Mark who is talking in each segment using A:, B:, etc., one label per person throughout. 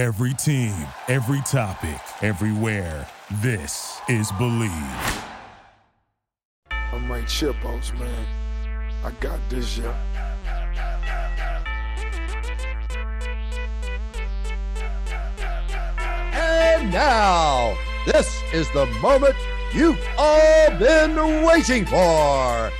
A: Every team, every topic, everywhere. This is Believe.
B: I'm Mike Chipos, man. I got this, yeah.
C: And now, this is the moment you've all been waiting for.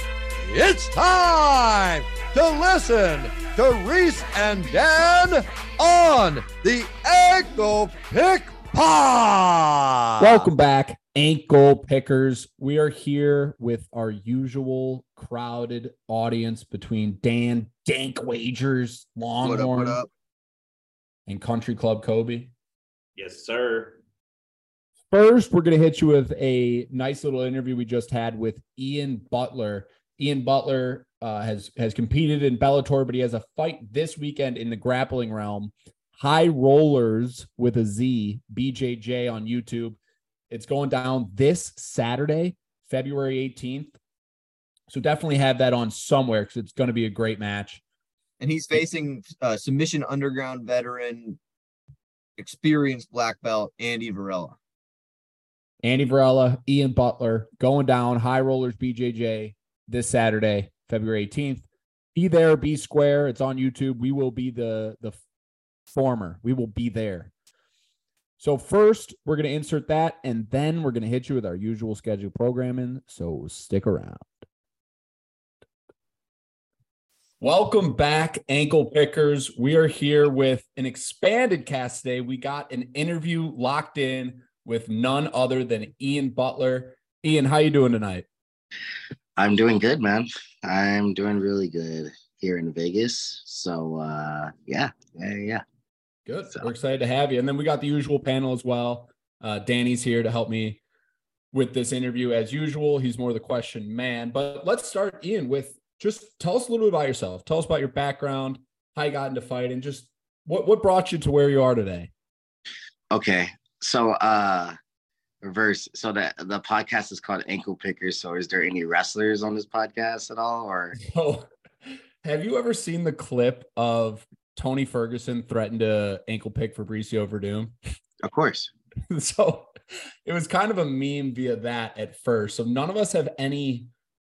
C: It's time to listen to Reese and Dan on the Ankle Pick Pod.
D: Welcome back, ankle pickers. We are here with our usual crowded audience between Dan Dank Wagers, Longhorn,
E: What up, what up?
D: and Country Club Kobe.
F: Yes, sir.
D: First, we're going to hit you with a nice little interview we just had with Ian Butler. Ian Butler uh, has has competed in Bellator, but he has a fight this weekend in the grappling realm. High Rollers with a Z, BJJ on YouTube. It's going down this Saturday, February 18th. So definitely have that on somewhere because it's going to be a great match.
E: And he's facing uh, submission underground veteran, experienced black belt Andy Varela.
D: Andy Varela, Ian Butler going down High Rollers BJJ this Saturday, February 18th. Be there, be square. It's on YouTube. We will be the the former. We will be there. So first, we're going to insert that and then we're going to hit you with our usual schedule programming. So stick around. Welcome back, ankle pickers. We are here with an expanded cast today. We got an interview locked in with none other than Ian Butler. Ian, how you doing tonight?
G: I'm doing good, man. I'm doing really good here in Vegas. So uh yeah, yeah, yeah.
D: Good.
G: So-
D: We're excited to have you. And then we got the usual panel as well. Uh, Danny's here to help me with this interview as usual. He's more the question man. But let's start, Ian, with just tell us a little bit about yourself. Tell us about your background, how you got into fighting, just what what brought you to where you are today.
G: Okay. So uh reverse. So that the podcast is called Ankle Pickers. So is there any wrestlers on this podcast at all? Or
D: So, have you ever seen the clip of Tony Ferguson threatened to ankle pick Fabricio Werdum?
G: of course.
D: so it was kind of a meme via that at first. So none of us have any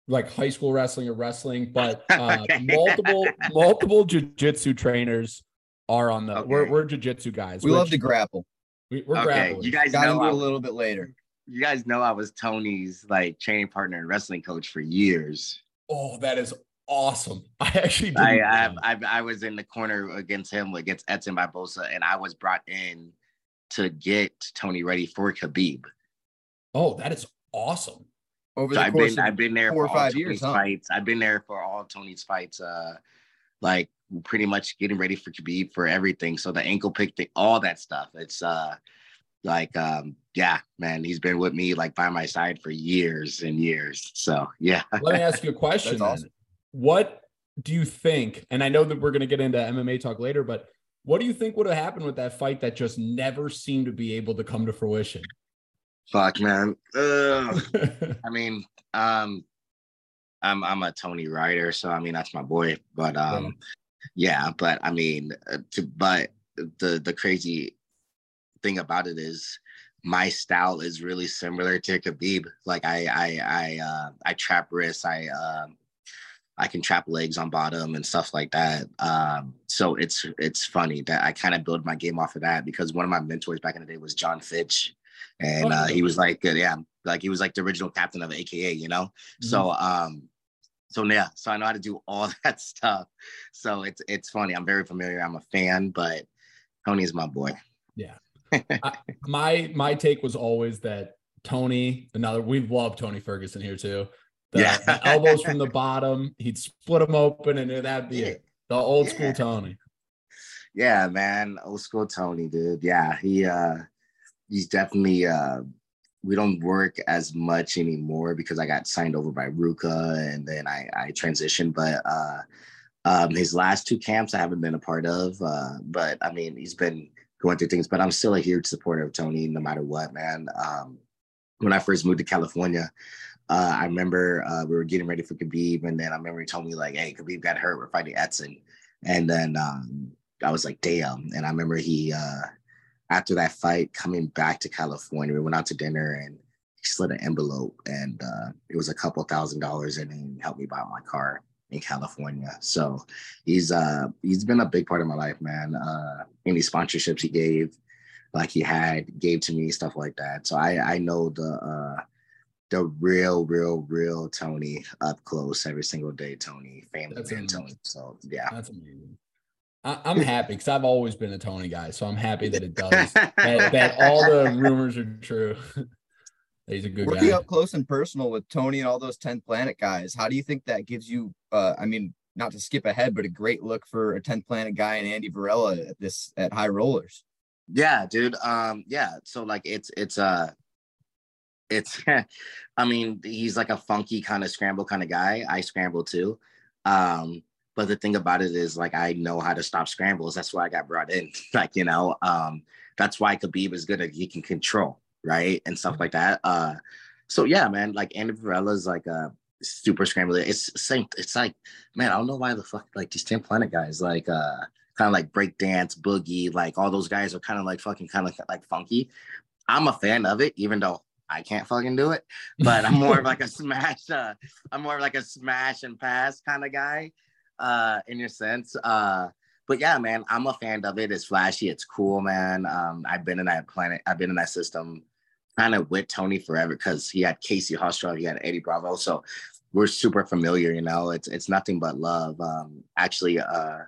D: like high school wrestling or wrestling, but uh,
G: Okay.
D: multiple multiple jujitsu trainers are on the. We're
G: Okay.
D: we're jujitsu guys.
E: We
D: We're-
E: love to grapple.
D: We, we're
G: okay.
D: grapplers.
G: You guys
E: Got
G: know
E: into it
G: I,
E: a little bit later.
G: you guys know I was Tony's like training partner and wrestling coach for years.
D: oh, that is awesome. I actually didn't
G: I, I. I I was in the corner against him against Edson Barboza, and I was brought in to get Tony ready for Khabib.
D: oh, that is awesome.
E: Over
G: So
E: the
G: I've
E: course
G: been
E: of
G: I've been there
E: four
G: for
E: or five
G: Tony's
E: years, huh?
G: fights. I've been there for all Tony's fights. Uh, like pretty much getting ready for Khabib for everything. So the ankle pick thing, all that stuff. It's uh, like um, yeah, man, he's been with me like by my side for years and years. So yeah,
D: Let me ask you a question.
E: Awesome.
D: What do you think? And I know that we're going to get into MMA talk later, but what do you think would have happened with that fight that just never seemed to be able to come to fruition?
G: fuck, man. I mean, um, I'm I'm a Tony Ryder, so I mean that's my boy. But um, yeah, but I mean, uh, to but the the crazy thing about it is my style is really similar to Khabib. Like I I I uh, I trap wrists. I um I can trap legs on bottom and stuff like that. Um, so it's it's funny that I kind of build my game off of that because one of my mentors back in the day was Jon Fitch, and uh, he was like, yeah, like he was like the original captain of AKA, you know. So um, so yeah, so I know how to do all that stuff. So it's it's funny. I'm very familiar. I'm a fan, but Tony is my boy.
D: Yeah. I, my my take was always that Tony, another we love Tony Ferguson here too. The,
G: Yeah.
D: the elbows from the bottom, he'd split them open, and that'd be
G: Yeah.
D: it. The old school Tony.
G: Yeah, man, old school Tony, dude. Yeah, he uh he's definitely uh we don't work as much anymore because I got signed over by Ruka and then I I transitioned, but uh um his last two camps I haven't been a part of. Uh but I mean he's been going through things, but I'm still a huge supporter of Tony no matter what, man. Um when I first moved to California, uh, I remember uh, we were getting ready for Khabib, and then I remember he told me like, "Hey, Khabib got hurt. We're fighting Edson," and then um, I was like, "Damn!" And I remember he uh, after that fight, coming back to California, we went out to dinner and he slid an envelope and uh, it was a couple thousand dollars and he helped me buy my car in California. So he's uh he's been a big part of my life, man. Uh any sponsorships he gave, like he had, gave to me, stuff like that. So I I know the uh the real, real, real Tony up close every single day, Tony, family
D: That's
G: man,
D: amazing.
G: Tony. So yeah.
D: That's amazing. I, I'm happy because I've always been a Tony guy, so I'm happy that it does. that, that all the rumors are true. he's a good
E: Working
D: guy.
E: up close and personal with Tony and all those 10th Planet guys, how do you think that gives you, uh, I mean, not to skip ahead, but a great look for a 10th Planet guy and Andy Varela at this at High Rollers?
G: Yeah, dude. Um, yeah. So like it's it's uh it's I mean, he's like a funky kind of scramble kind of guy. I scramble too. Um, but the thing about it is like I know how to stop scrambles. That's why I got brought in. like, you know, um, that's why Khabib is good at he can control, right? And stuff like that. Uh so yeah, man, like Andy Varela is like a super scrambler. It's same, it's like, man, I don't know why the fuck like these 10 planet guys, like uh kind of like breakdance, boogie, like all those guys are kind of like fucking kind of like funky. I'm a fan of it, even though I can't fucking do it. But I'm more of like a smash, uh, I'm more of like a smash and pass kind of guy, uh, in your sense. Uh, but yeah, man, I'm a fan of it. It's flashy, it's cool, man. Um, I've been in that planet, I've been in that system kind of with Tony forever because he had Casey Hostro, he had Eddie Bravo. So we're super familiar, you know. It's it's nothing but love. Um, actually, uh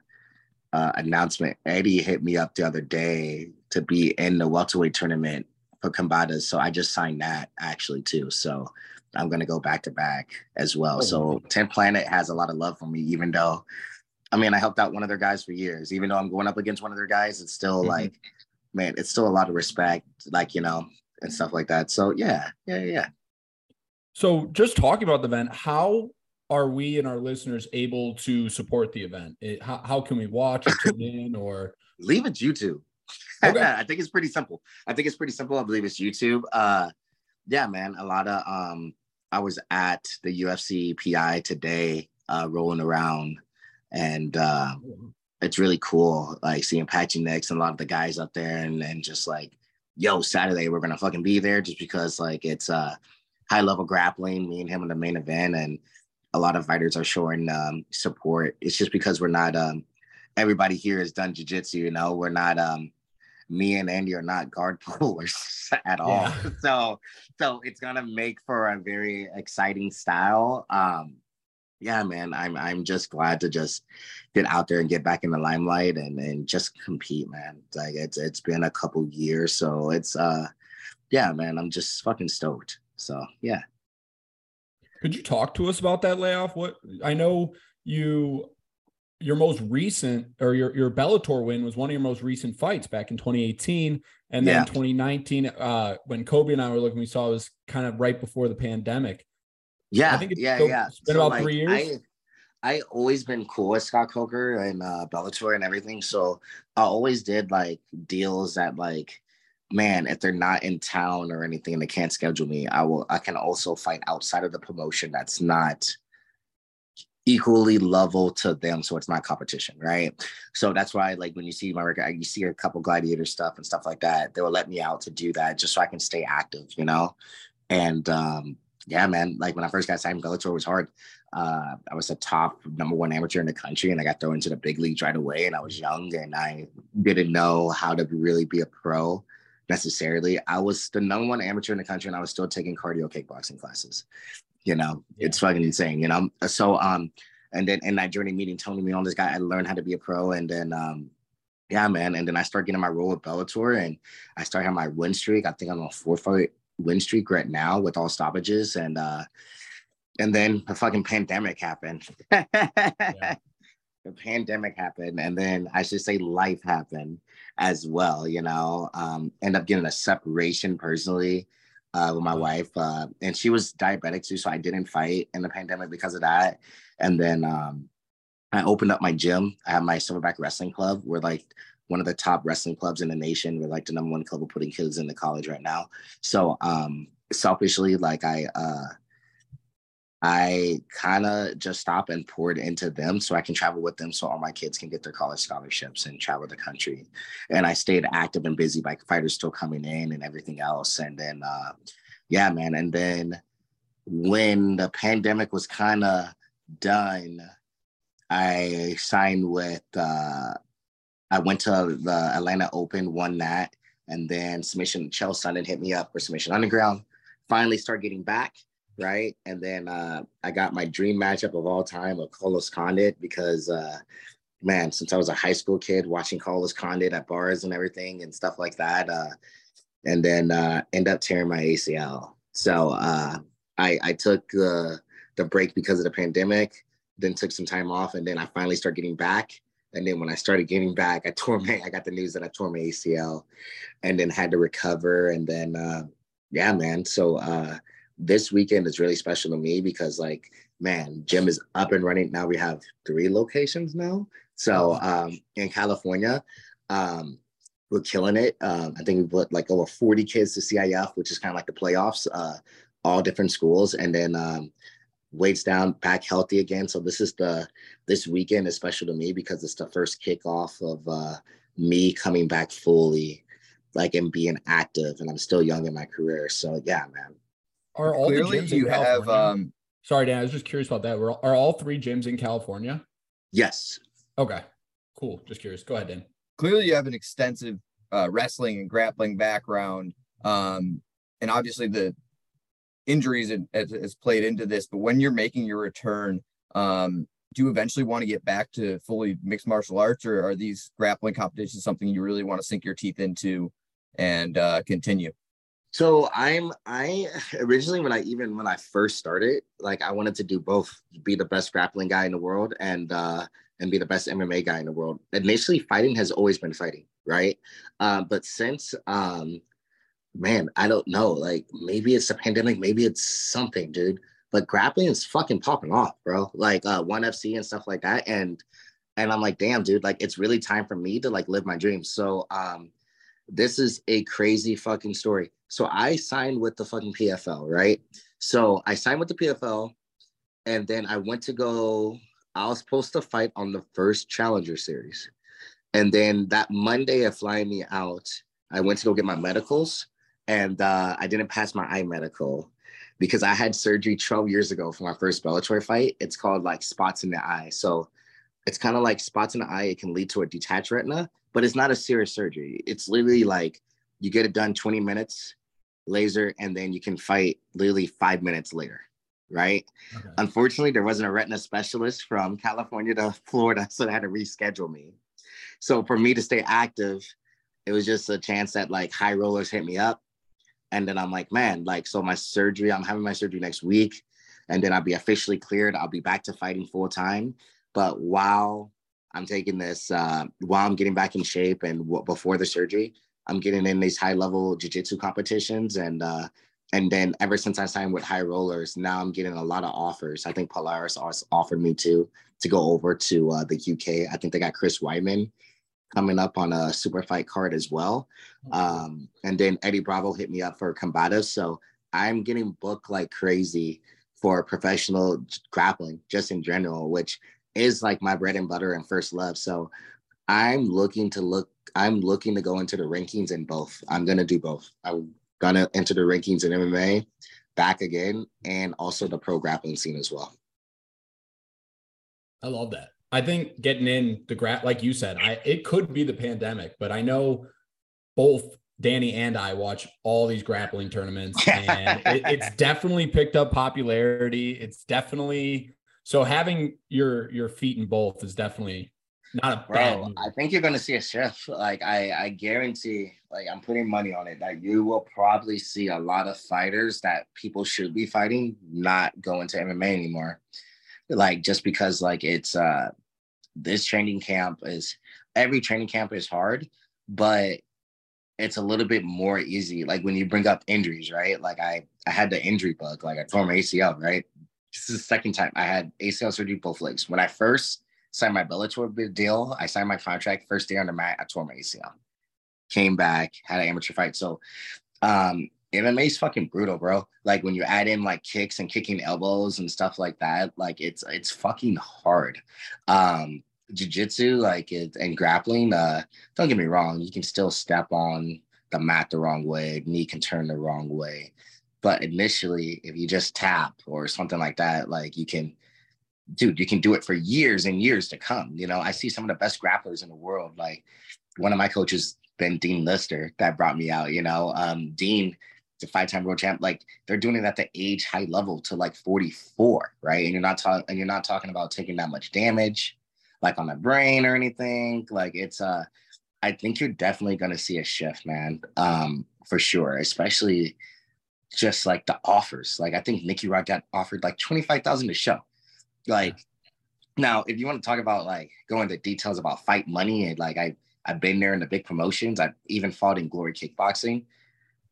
G: uh, announcement. Eddie hit me up the other day to be in the welterweight tournament for combatas. So I just signed that actually too. So I'm gonna go back to back as well.
D: Oh,
G: so 10 Planet has a lot of love for me, even though I mean I helped out one of their guys for years. Even though I'm going up against one of their guys, it's still
E: Mhm.
G: like, man, it's still a lot of respect, like you know, and stuff like that. So yeah, yeah, yeah.
D: So, just talking about the event, how are we and our listeners able to support the event? It, how, how can we watch or tune in or?
G: leave it YouTube.
D: Okay.
G: I think it's pretty simple. I think it's pretty simple. I believe it's YouTube. Uh yeah, man. A lot of um I was at the UFC PI today, uh rolling around and uh it's really cool like seeing Patchy Mix and a lot of the guys up there and and just like yo Saturday we're gonna fucking be there just because like it's uh high level grappling, me and him in the main event and a lot of fighters are showing um support. It's just because we're not um everybody here has done jujitsu, you know. We're not um me and Andy are not guard pullers at all.
D: Yeah.
G: So so it's gonna make for a very exciting style. Um yeah, man, I'm I'm just glad to just get out there and get back in the limelight and and just compete, man. Like it's it's been a couple years, so it's uh yeah, man, I'm just fucking stoked. So yeah.
D: Could you talk to us about that layoff? What I know you, your most recent or your your Bellator win was one of your most recent fights back in 2018, and then
G: Yeah.
D: 2019 uh, when Kobe and I were looking, we saw it was kind of right before the pandemic.
G: Yeah,
D: I think it's
G: yeah, yeah.
D: it's been about three years.
G: I, I always been cool with Scott Coker and uh, Bellator and everything. So I always did like deals that like, man, if they're not in town or anything and they can't schedule me, I will. I can also fight outside of the promotion that's not equally level to them, so it's not competition, right? So that's why, like, when you see my record, you see a couple gladiator stuff and stuff like that. They will let me out to do that just so I can stay active, you know. And um, yeah, man, like when I first got signed, Bellator was hard. Uh, I was the top number one amateur in the country, and I got thrown into the big leagues right away. And I was young, and I didn't know how to really be a pro necessarily. I was the number one amateur in the country, and I was still taking cardio kickboxing classes. You know, it's fucking insane. You know, so um, and then in that journey, meeting Tony Mion, this guy, I learned how to be a pro, and then um, yeah, man, and then I started getting my role with Bellator, and I started having my win streak. I think I'm on a four fight win streak right now with all stoppages, and uh, and then the fucking pandemic happened. The pandemic happened, and then I should say life happened as well. You know, um, end up getting a separation personally uh, with my wife, uh, and she was diabetic too, so I didn't fight in the pandemic because of that. And then um, I opened up my gym. I have my Silverback Wrestling Club. We're like one of the top wrestling clubs in the nation. We're like the number one club of putting kids into college right now. So um, selfishly, like I. Uh, I kind of just stopped and poured into them so I can travel with them so all my kids can get their college scholarships and travel the country. And I stayed active and busy by fighters still coming in and everything else. And then, uh, yeah, man. And then when the pandemic was kind of done, I signed with, uh, I went to the Atlanta Open, won that. And then Submission Chael Sonnen hit me up for Submission Underground. Finally start getting back right? And then uh, I got my dream matchup of all time of Carlos Condit because, uh, man, since I was a high school kid watching Carlos Condit at bars and everything and stuff like that, uh, and then uh, end up tearing my ACL. So uh, I, I took the the break because of the pandemic, then took some time off, and then I finally started getting back. And then when I started getting back, I tore my I got the news that I tore my ACL, and then had to recover. And then uh, yeah, man. So this weekend is really special to me because like man gym is up and running. Now we have three locations now. So um in california um we're killing it. Um i think we put like over 40 kids to cif which is kind of like the playoffs uh all different schools. And then um weights down back healthy again. So this is the this weekend is special to me because it's the first kickoff of uh me coming back fully like and being active. And i'm still young in my career. So yeah man
D: are all Clearly, the gyms you have um sorry Dan, I was just curious about that. Are all three gyms in California?
G: Yes.
D: Okay. Cool. Just curious. Go ahead, Dan.
E: Clearly you have an extensive uh, wrestling and grappling background. Um, and obviously the injuries has, has played into this, but when you're making your return, um, do you eventually want to get back to fully mixed martial arts or are these grappling competitions something you really want to sink your teeth into and uh, continue?
G: So I'm I originally when I even when I first started, like I wanted to do both, be the best grappling guy in the world and uh and be the best MMA guy in the world. Initially, fighting has always been fighting, right? Uh, but since um man, I don't know, like maybe it's a pandemic, maybe it's something, dude. But grappling is fucking popping off, bro. Like uh one FC and stuff like that. And and I'm like, damn, dude, like it's really time for me to like live my dreams. So um this is a crazy fucking story so I signed with the fucking PFL, right? So I signed with the PFL, and then I went to go. I was supposed to fight on the first Challenger Series, and then that Monday of flying me out, I went to go get my medicals, and uh, I didn't pass my eye medical because I had surgery 12 years ago for my first Bellator fight. It's called like spots in the eye. So it's kind of like spots in the eye. It can lead to a detached retina, but it's not a serious surgery. It's literally like you get it done 20 minutes laser, and then you can fight literally five minutes later, right? Okay. Unfortunately, there wasn't a retina specialist from California to Florida, so they had to reschedule me. So for me to stay active, it was just a chance that like high rollers hit me up. And then I'm like, man, like, so my surgery, I'm having my surgery next week. And then I'll be officially cleared. I'll be back to fighting full time. But while I'm taking this, uh, while I'm getting back in shape and w- before the surgery, I'm getting in these high level jiu-jitsu competitions and uh and then ever since I signed with High Rollers, now I'm getting a lot of offers. I think Polaris also offered me to to go over to uh, the UK. I think they got Chris Weidman coming up on a super fight card as well. Um, and then Eddie Bravo hit me up for combatives. So I'm getting booked like crazy for professional grappling, just in general, which is like my bread and butter and first love. So I'm looking to look I'm looking to go into the rankings in both. I'm gonna do both. I'm gonna enter the rankings in MMA back again and also the pro grappling scene as well.
D: I love that. I think getting in the grap, like you said, I it could be the pandemic, but I know both Danny and I watch all these grappling tournaments, and it, it's definitely picked up popularity. It's definitely so having your your feet in both is definitely not a
G: bro. I think you're gonna see a shift. Like I, I guarantee. Like I'm putting money on it. That you will probably see a lot of fighters that people should be fighting not go into MMA anymore. Like just because like it's uh this training camp is every training camp is hard, but it's a little bit more easy. Like when you bring up injuries, right? Like I I had the injury bug. Like I tore my ACL, right? This is the second time I had ACL surgery both legs. When I first signed my Bellator deal. I signed my contract first day on the mat. I tore my ACL. Came back, had an amateur fight. So um, MMA is fucking brutal, bro. Like when you add in like kicks and kicking elbows and stuff like that, like it's it's fucking hard. Um jiu-jitsu like it and grappling uh don't get me wrong you can still step on the mat the wrong way knee can turn the wrong way but initially if you just tap or something like that like you can dude you can do it for years and years to come you know i see some of the best grapplers in the world like one of my coaches been dean lister that brought me out you know um dean the five-time world champ like they're doing it at the age high level to like 44 right and you're not talking and you're not talking about taking that much damage like on the brain or anything. Like it's uh I think you're definitely gonna see a shift, man. Um, for sure, especially just like the offers. Like I think Nicky Rod got offered like 25,000 to show. Like now, if you want to talk about like go into details about fight money and like I I've been there in the big promotions, I've even fought in glory kickboxing.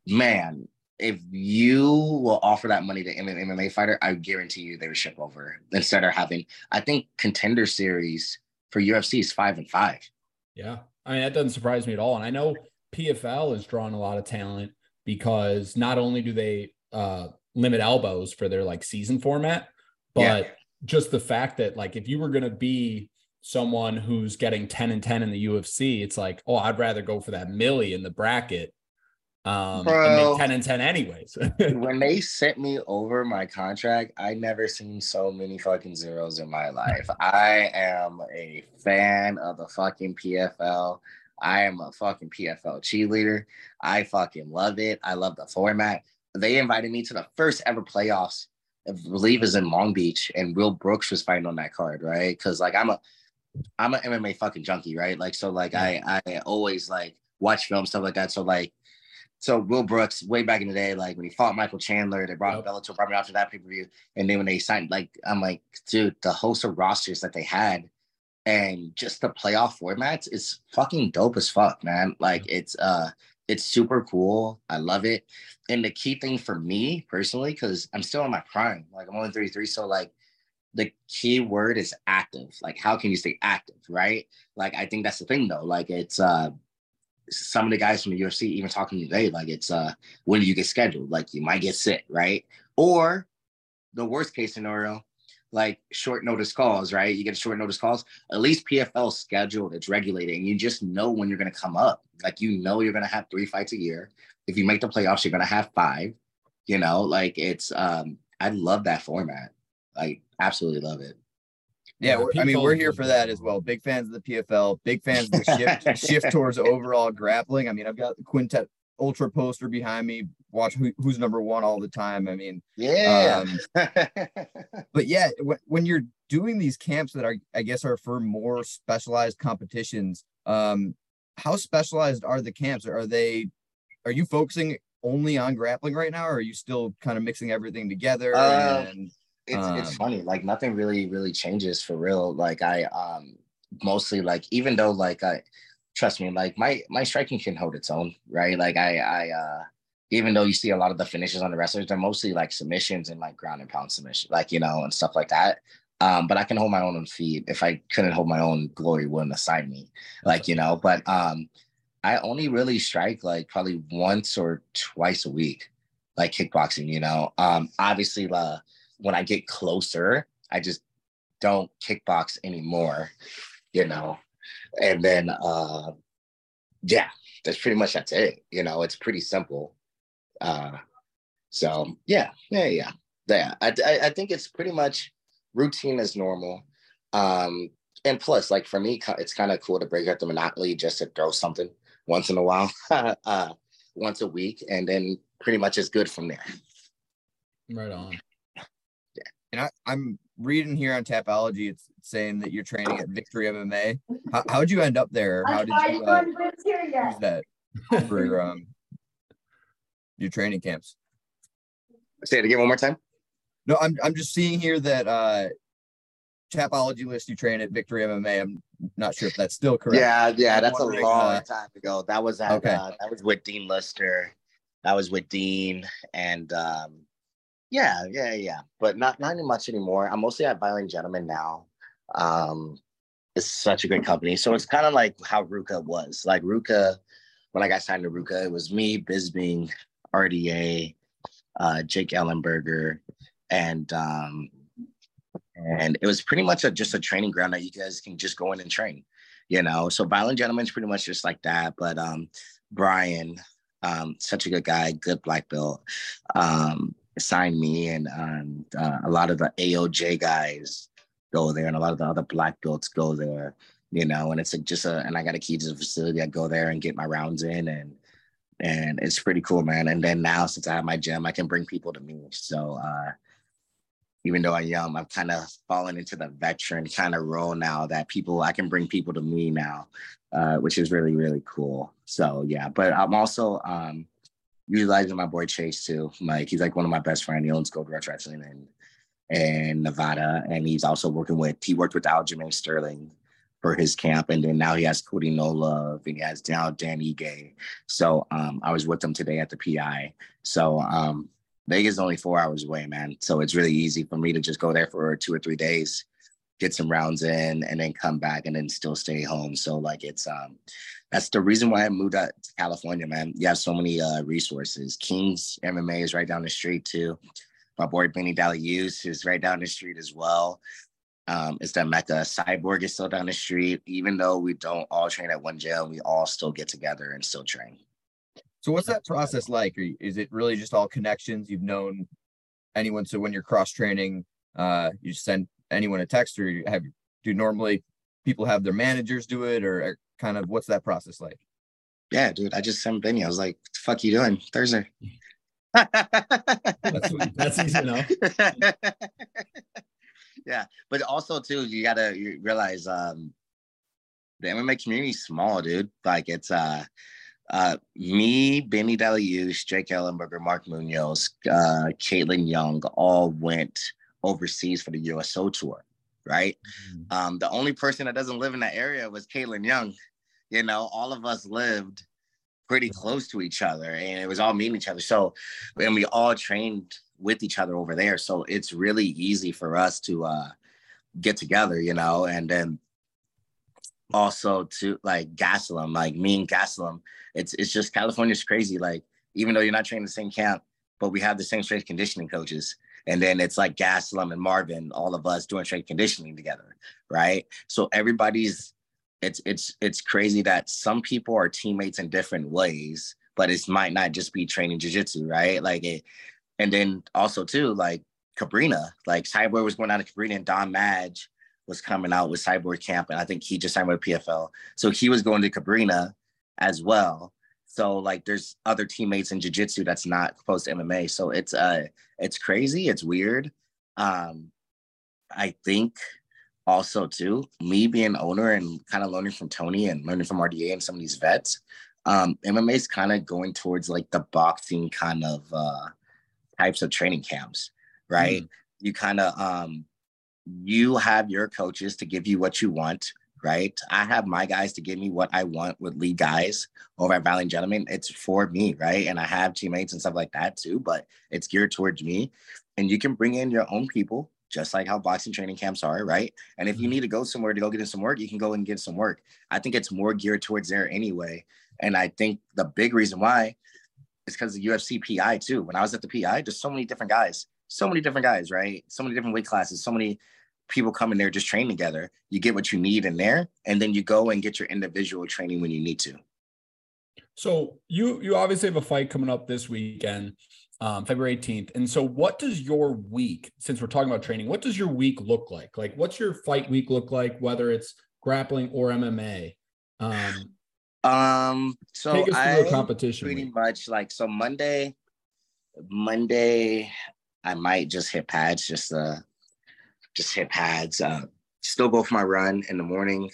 G: Man, if you will offer that money to an MMA fighter, I guarantee you they would ship over instead of having. I think contender series for UFC is five and five.
D: Yeah, I mean that doesn't surprise me at all. And I know PFL is drawing a lot of talent because not only do they uh, limit elbows for their like season format, but yeah. just the fact that like if you were going to be someone who's getting 10 and 10 in the UFC, it's like, oh, I'd rather go for that millie in the bracket um Bro, 10 and 10 anyways.
G: When they sent me over my contract i never seen so many fucking zeros in my life. I am a fan of the fucking pfl i am a fucking pfl cheerleader. I fucking love it. I love the format. They invited me to the first ever playoffs i believe is in long beach and will brooks was fighting on that card right? Because like i'm a i'm an mma fucking junkie right? Like so like i i always like watch film stuff like that. So like so Will Brooks, way back in the day, like when he fought Michael Chandler, they brought yep. Bellator, brought me after that pay per view, and then when they signed, like I'm like, dude, the host of rosters that they had, and just the playoff formats is fucking dope as fuck, man. Like it's uh, it's super cool. I love it. And the key thing for me personally, because I'm still in my prime, like I'm only 33, so like the key word is active. Like, how can you stay active, right? Like, I think that's the thing though. Like, it's uh some of the guys from the UFC even talking today, like it's uh when do you get scheduled? Like you might get sick, right? Or the worst case scenario, like short notice calls, right? You get short notice calls. At least PFL scheduled, it's regulated, and you just know when you're gonna come up. Like you know you're gonna have three fights a year. If you make the playoffs, you're gonna have five. You know, like it's um I love that format. Like absolutely love it.
E: Yeah, I mean, we're here for that as well. Big fans of the PFL, big fans of the shift shift towards overall grappling. I mean, I've got the Quintet Ultra poster behind me. Watch who, who's number one all the time. I mean,
G: yeah.
E: Um, but yeah, when, when you're doing these camps that are, I guess, are for more specialized competitions, um, how specialized are the camps? Are they? Are you focusing only on grappling right now, or are you still kind of mixing everything together? Uh, and
G: it's um, it's funny like nothing really really changes for real like i um mostly like even though like i trust me like my my striking can hold its own right like i i uh even though you see a lot of the finishes on the wrestlers they're mostly like submissions and like ground and pound submission like you know and stuff like that um but i can hold my own on feet if i couldn't hold my own glory wouldn't assign me like you know but um i only really strike like probably once or twice a week like kickboxing you know um obviously uh, when I get closer, I just don't kickbox anymore, you know. And then uh yeah, that's pretty much that's it. You know, it's pretty simple. Uh so yeah, yeah, yeah. Yeah. I I, I think it's pretty much routine as normal. Um and plus like for me it's kind of cool to break up the monopoly just to throw something once in a while uh once a week and then pretty much it's good from there
D: right on Yeah.
E: and I, I'm reading here on Tapology, it's saying that you're training at Victory MMA. How, how'd you end up there? How did you uh, use that for um, your training camps?
G: Say it again one more time.
E: No, I'm I'm just seeing here that uh, Tapology list you train at Victory MMA. I'm not sure if that's still correct.
G: Yeah, yeah, that's a long uh, time ago. That was at, okay. Uh, that was with Dean Lister. That was with Dean and um, yeah, yeah, yeah, but not not much anymore. I'm mostly at Violent Gentlemen now. Um, it's such a great company. So it's kind of like how Ruka was. Like Ruka, when I got signed to Ruka, it was me, Bisping, RDA, uh, Jake Ellenberger, and um, and it was pretty much a, just a training ground that you guys can just go in and train, you know. So Violent Gentlemen's pretty much just like that. But um, Brian, um, such a good guy, good black belt, um, signed me, and um, uh, a lot of the AOJ guys go there, and a lot of the other black belts go there, you know. And it's a, just a, and I got a key to the facility. I go there and get my rounds in, and and it's pretty cool, man. And then now since I have my gym, I can bring people to me. So uh, even though I'm young, I've kind of fallen into the veteran kind of role now that people I can bring people to me now, uh, which is really really cool. So yeah, but I'm also um, utilizing my boy Chase too. Like he's like one of my best friends. He owns Gold Rush Wrestling in in Nevada, and he's also working with he worked with Aljamain Sterling for his camp, and then now he has Cody No Love, and he has now Dan Ige. So um, I was with him today at the PI. So um, Vegas is only four hours away, man. So it's really easy for me to just go there for two or three days, get some rounds in, and then come back and then still stay home. So like it's um that's the reason why I moved out to California, man. You have so many uh resources. Kings MMA is right down the street too. My boy Benny Dariush is right down the street as well. Um, it's that Mecca. Cyborg is still down the street. Even though we don't all train at one gym, we all still get together and still train.
E: So what's that process like? Is it really just all connections? You've known anyone. So when you're cross training, uh, you send anyone a text or you have do normally people have their managers do it or kind of what's that process like?
G: Yeah, dude. I just sent Benny. I was like, fuck you doing Thursday?
D: that's, that's easy enough.
G: yeah. But also too, you gotta realize um the MMA community is small, dude. Like it's uh uh, me, Benny Dariush, Jake Ellenberger, Mark Munoz, uh, Caitlin Young all went overseas for the USO tour, right? Mm-hmm. Um, the only person that doesn't live in that area was Caitlin Young. You know, all of us lived pretty close to each other and it was all meeting each other. So, and we all trained with each other over there. So it's really easy for us to uh, get together, you know, and then also to like Gastelum, like me and Gastelum, it's it's just California's crazy. Like even though you're not training the same camp, but we have the same strength conditioning coaches. And then it's like Gastelum and Marvin, all of us doing strength conditioning together, right? So everybody's it's it's it's crazy that some people are teammates in different ways, but it might not just be training jiu-jitsu, right? Like it, and then also too, like Cabrina, like Cyborg was going out to Cabrina and Don Madge was coming out with Cyborg Camp, and I think he just signed with PFL. So he was going to Cabrina as well. So like there's other teammates in jiu-jitsu that's not close to MMA. So it's uh it's crazy, it's weird. Um I think also too, me being owner and kind of learning from Tony and learning from RDA and some of these vets, um, MMA is kind of going towards like the boxing kind of uh types of training camps, right? Mm. You kind of um you have your coaches to give you what you want, right? I have my guys to give me what I want with lead guys over at Violent Gentlemen. It's for me, right? And I have teammates and stuff like that too, but it's geared towards me. And you can bring in your own people, just like how boxing training camps are, right? And if you mm-hmm. need to go somewhere to go get in some work, you can go and get some work. I think it's more geared towards there anyway. And I think the big reason why is because the UFC PI too. When I was at the PI, there's so many different guys so many different guys, right? So many different weight classes, so many people come in there just train together. You get what you need in there, and then you go and get your individual training when you need to.
D: So you you obviously have a fight coming up this weekend, um, February 18th. And so what does your week, since we're talking about training, what does your week look like? Like what's your fight week look like, whether it's grappling or MMA? Um
G: um so I competition pretty week. much like so Monday, Monday I might just hit pads, just uh, just hit pads. Uh, still go for my run in the morning.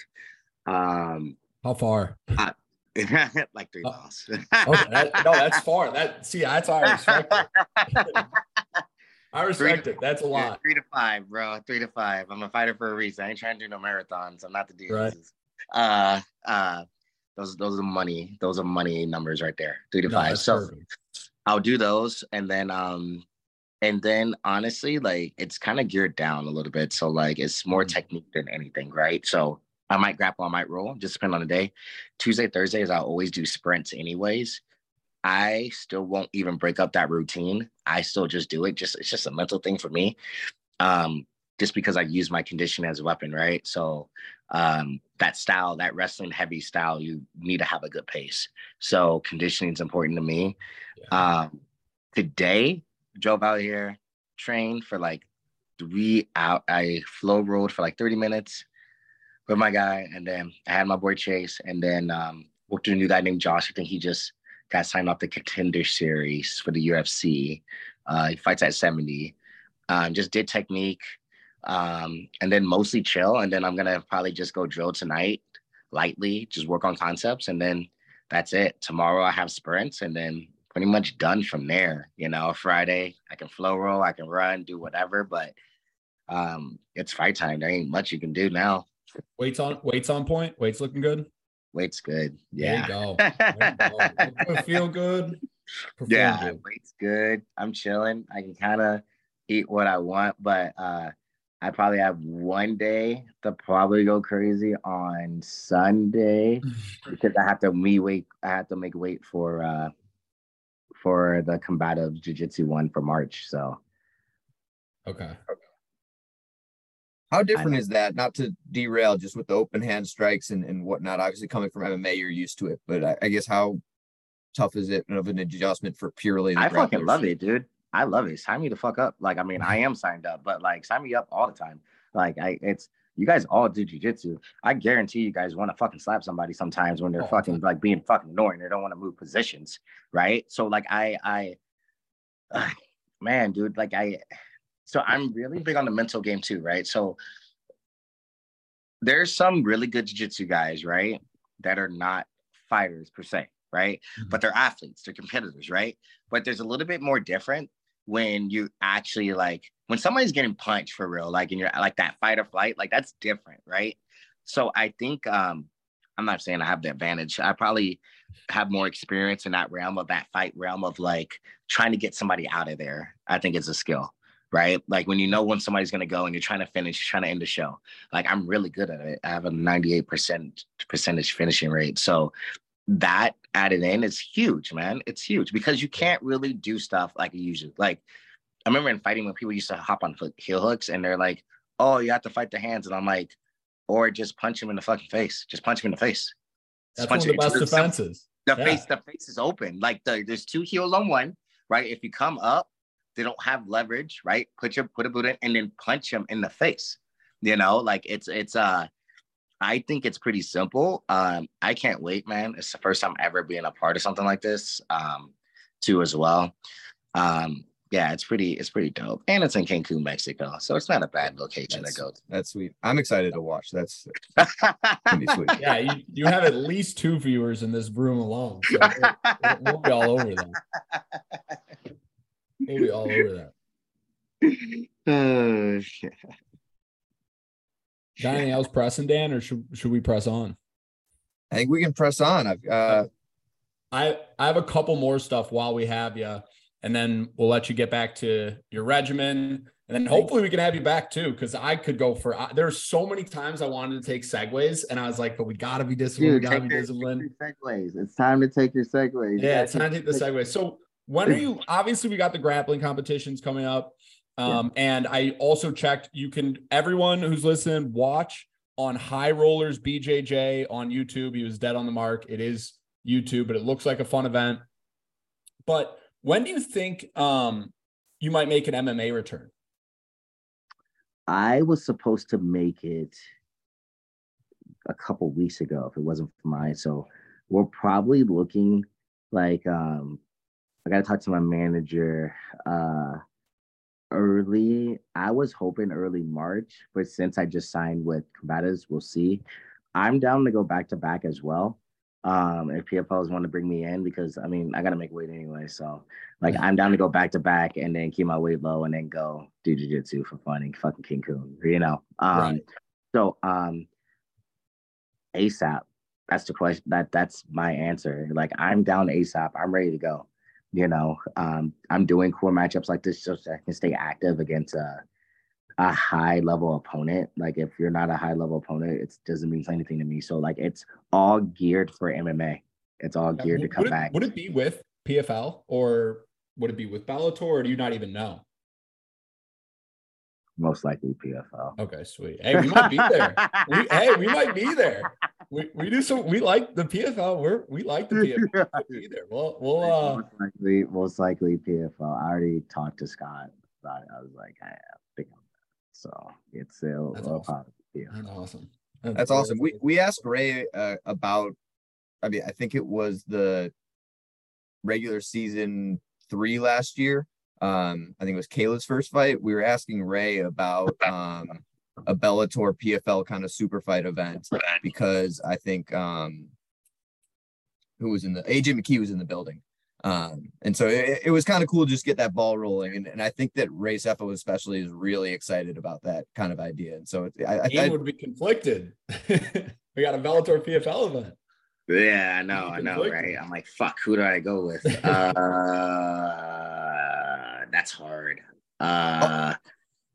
G: Um,
D: How far?
G: I, like three oh. miles. okay,
D: that, no, that's far. That see, that's I respect it. I respect three, it. That's a lot.
G: Three to five, bro. Three to five. I'm a fighter for a reason. I ain't trying to do no marathons. I'm not the dude. Right. Uh, uh, those those are money. Those are money numbers right there. Three to no, five. So perfect. I'll do those, and then um, and then honestly, like it's kind of geared down a little bit. So like it's more mm-hmm. technique than anything, right? So I might grapple, I might roll, just depend on the day. Tuesday, Thursdays, I always do sprints anyways. I still won't even break up that routine. I still just do it. Just it's just a mental thing for me. Um, just because I use my condition as a weapon, right? So um, that style, that wrestling heavy style, you need to have a good pace. So conditioning is important to me. Yeah. Um, today, drove out here, trained for like three out. I flow rolled for like 30 minutes with my guy, and then I had my boy Chase, and then um, worked with a new guy named Josh. I think he just got signed off the contender series for the UFC. Uh, he fights at 70. Um, just did technique, um, and then mostly chill. And then I'm gonna probably just go drill tonight, lightly, just work on concepts, and then that's it. Tomorrow I have sprints, and then pretty much done from there. You know, Friday I can flow roll, I can run, do whatever, but um, it's fight time. There ain't much you can do now.
D: Weights on weights on point. Weights looking good.
G: Weight's good. Yeah.
D: There you go. There you go. Feel good.
G: Perform yeah, good. weight's good. I'm chilling. I can kind of eat what I want, but uh I probably have one day to probably go crazy on Sunday because I have to me wait. I have to make wait for uh for the combative jiu-jitsu one for March. So
D: okay.
E: How different is that? Not to derail, just with the open hand strikes and, and whatnot. Obviously, coming from MMA, you're used to it, but I, I guess how tough is it of an adjustment for purely?
G: I fucking love it, dude. I love it. Sign me the fuck up. Like, I mean, I am signed up, but like, sign me up all the time. Like, I it's you guys all do jujitsu. I guarantee you guys want to fucking slap somebody sometimes when they're oh, fucking like being fucking annoying. They don't want to move positions, right? So like, I I, uh, man, dude, like I so I'm really big on the mental game too, right? So there's some really good jiu-jitsu guys, right? That are not fighters per se, right? Mm-hmm. But they're athletes, they're competitors, right? But there's a little bit more different when you actually like when somebody's getting punched for real, like in your like that fight or flight, like that's different, right? So I think um I'm not saying I have the advantage. I probably have more experience in that realm of that fight realm of like trying to get somebody out of there. I think it's a skill right? Like when you know when somebody's gonna go and you're trying to finish, trying to end the show. Like I'm really good at it. I have a 98% percentage finishing rate. So that added in is huge, man. It's huge because you can't really do stuff like you usually like. I remember in fighting when people used to hop on heel hooks and they're like, "Oh, you have to fight the hands," and I'm like, "Or just punch him in the fucking face. Just punch him in the face."
D: That's one of the best defenses.
G: The yeah. face, the face is open. Like the, there's two heels on one, right? If you come up, they don't have leverage, right? Put your put a boot in and then punch them in the face. You know, like it's it's uh I think it's pretty simple. Um, I can't wait, man. It's the first time ever being a part of something like this, um, too, as well. Um, yeah, it's pretty, it's pretty dope. And it's in Cancun, Mexico. So it's not a bad location
E: that's,
G: to go to.
E: That's sweet. I'm excited to watch. That's
D: pretty sweet. Yeah, you, you have at least two viewers in this room alone. So we'll, we'll be all over that. We'll be all over that. Oh shit. Got anything else pressing, Dan, or should should we press on?
E: I think we can press on. I've uh
D: I I have a couple more stuff while we have you, and then we'll let you get back to your regimen, and then hopefully we can have you back too, because I could go for. I, there's so many times I wanted to take segues, and I was like, but we got to be disciplined. Dude, we got to be disciplined.
G: Segues. It's time to take your segues.
D: Yeah, it's time to take the segues. So when are you? Obviously, we got the grappling competitions coming up. Um, yeah. And I also checked. You can everyone who's listening watch on High Rollers BJJ on YouTube. He was dead on the mark. It is YouTube, but it looks like a fun event. But when do you think um, you might make an MMA return?
G: I was supposed to make it a couple weeks ago if it wasn't for mine. So we're probably looking like um I got to talk to my manager uh, early. I was hoping early March, but since I just signed with Combatives, we'll see. I'm down to go back to back as well. Um, if PFLs want to bring me in, because I mean, I got to make weight anyway. So, like, I'm down to go back to back and then keep my weight low and then go do jujitsu for fun and fucking Cancun, you know? Um, right. So, um, ASAP, that's the question. That that's my answer. Like, I'm down ASAP. I'm ready to go. You know, um, I'm doing core matchups like this so I can stay active against a, a high level opponent. Like if you're not a high level opponent, it doesn't mean anything to me. So like it's all geared for MMA. It's all geared to come
D: would it,
G: back.
D: Would it be with PFL or would it be with Bellator or do you not even know?
G: Most likely PFL.
D: Okay, sweet. Hey, we might be there. we, hey, we might be there. We, we do so We like the PFL. We're we like the PFL. We'll be there. We'll we'll uh.
G: most likely, most likely PFL. I already talked to Scott about it. I was like, I think I'm so it's still
D: That's
G: a
D: awesome.
G: positive. PFL.
D: That's awesome.
E: That's awesome. We we asked Ray uh, about. I mean, I think it was the regular season three last year. Um, I think it was Kayla's first fight. We were asking Ray about um a Bellator PFL kind of super fight event because I think um who was in the AJ McKee was in the building. Um, and so it, it was kind of cool to just get that ball rolling. And, and I think that Ray Sefo especially is really excited about that kind of idea. And so it, I, I,
D: Ian would be conflicted. we got a Bellator PFL event.
G: Yeah, I know, I know, right? I'm like, fuck, who do I go with? Uh, that's hard. Uh, hey,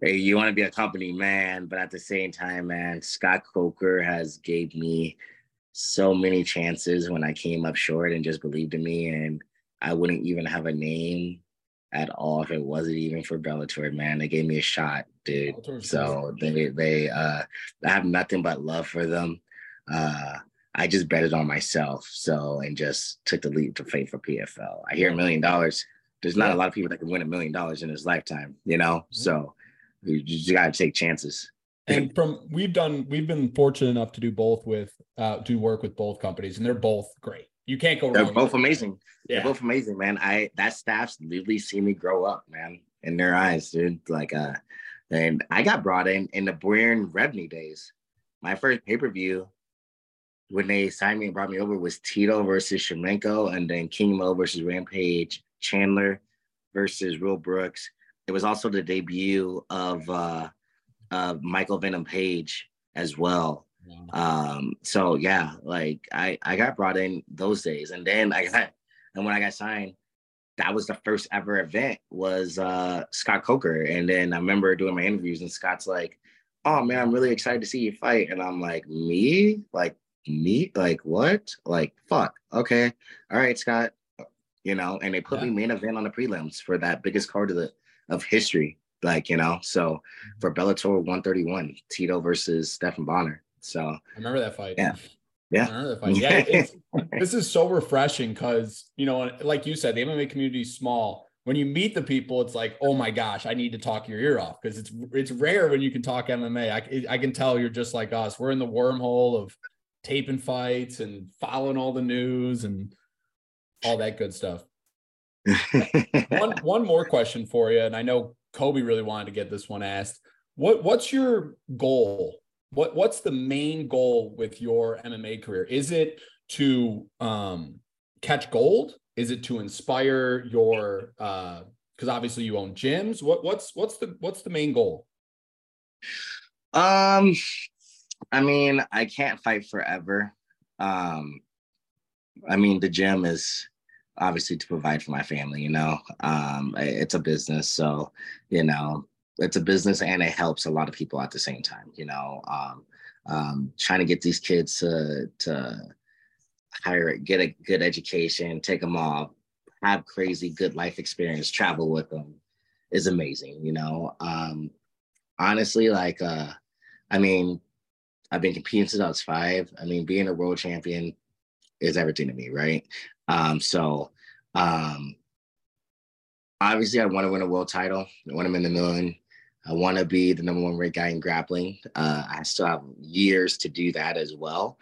G: you want to be a company man, but at the same time, man, Scott Coker has gave me so many chances when I came up short and just believed in me, and I wouldn't even have a name at all if it wasn't even for Bellator, man. They gave me a shot, dude.
D: Bellator's
G: So they they uh I have nothing but love for them. Uh I just bet it on myself. So and just took the leap to faith for PFL. I hear a million dollars. There's not a lot of people that can win a million dollars in his lifetime, you know? So you just gotta take chances.
D: and from we've done we've been fortunate enough to do both with uh do work with both companies and they're both great you can't go wrong.
G: They're both amazing.
D: yeah
G: They're both amazing, man. I that staff's literally seen me grow up, man, in their eyes, dude. Like uh and I got brought in in the Bjorn Rebney days. My first pay-per-view when they signed me and brought me over was Tito versus Shlemenko and then King Mo versus Rampage, Chandler versus Will Brooks. It was also the debut of uh of Michael Venom Page as well. Um, so yeah, like I I got brought in those days, and then I got and when I got signed, that was the first ever event was uh Scott Coker, and then I remember doing my interviews, and Scott's like, "Oh man, I'm really excited to see you fight," and I'm like, "Me? Like me? Like what? Like fuck? Okay, all right, Scott." You know, and they put
D: Yeah.
G: me main event on the prelims for that biggest card of the of history, like you know. So mm-hmm. for Bellator 131, Tito versus Stephan Bonnar. So
D: I remember that fight
G: Yeah. Yeah.
D: I remember that fight yeah this is so refreshing because you know like you said the MMA community is small when you meet the people it's like oh my gosh I need to talk your ear off because it's it's rare when you can talk MMA I, I can tell you're just like us we're in the wormhole of taping fights and following all the news and all that good stuff one one more question for you, and I know Kobe really wanted to get this one asked. What what's your goal? What what's the main goal with your MMA career? Is it to um, catch gold? Is it to inspire your? Because obviously you own gyms. What what's what's the what's the main goal?
G: Um, I mean, I can't fight forever. Um, I mean, the gym is obviously to provide for my family, you know. Um, it's a business, so you know, it's a business and it helps a lot of people at the same time, you know. Um, um, trying to get these kids to to hire get a good education, take them off, have crazy good life experience, travel with them is amazing, you know. Um, honestly, like uh I mean, I've been competing since I was five. I mean, being a world champion is everything to me, right? Um, so um obviously I want to win a world title. I want to win the million. I want to be the number one ranked guy in grappling. Uh, I still have years to do that as well.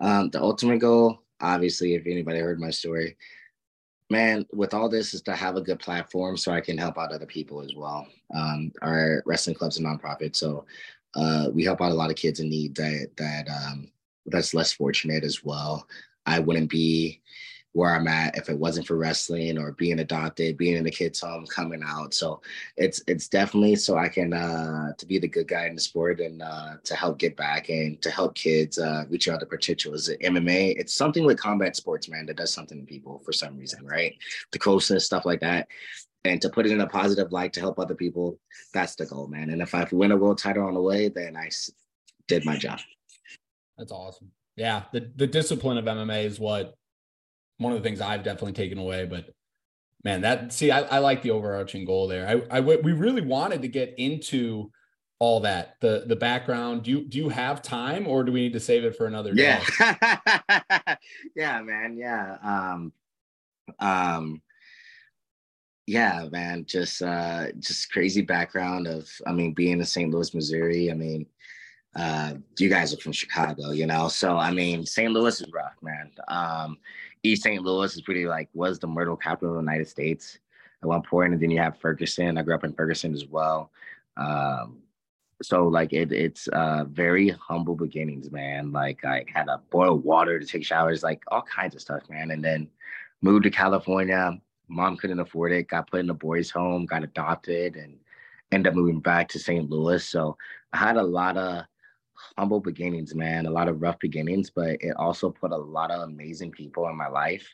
G: Um, the ultimate goal, obviously, if anybody heard my story, man, with all this is to have a good platform so I can help out other people as well. Um, our wrestling club's a nonprofit, so uh, we help out a lot of kids in need that that um, that's less fortunate as well. I wouldn't be where I'm at if it wasn't for wrestling or being adopted, being in the kids' home, coming out. So it's it's definitely so I can uh, to be the good guy in the sport and uh, to help get back and to help kids uh, reach out to potential. MMA? It's something with combat sports, man, that does something to people for some reason, right? The closeness, stuff like that. And to put it in a positive light to help other people, that's the goal, man. And if I win a world title on the way, then I did my job.
D: That's awesome. Yeah, the the discipline of MMA is what one of the things I've definitely taken away. But Man, that see, I, I like the overarching goal there. I, I we really wanted to get into all that the the background. Do you do you have time, or do we need to save it for another
G: yeah.
D: day?
G: yeah, man. Yeah. Um, um, yeah, man. Just uh, just crazy background of, I mean, being in St. Louis, Missouri. I mean, uh, you guys are from Chicago, you know. So I mean, St. Louis is rough, man. Um, East St. Louis is pretty like was the myrtle capital of the United States at one point, and then you have Ferguson. I grew up in Ferguson as well. Um, so like it, it's uh very humble beginnings, man. Like I had to boil water to take showers, like all kinds of stuff, man. And then moved to California. Mom couldn't afford it. Got put in a boys' home. Got adopted, and ended up moving back to St. Louis. So I had a lot of humble beginnings, man, a lot of rough beginnings, but it also put a lot of amazing people in my life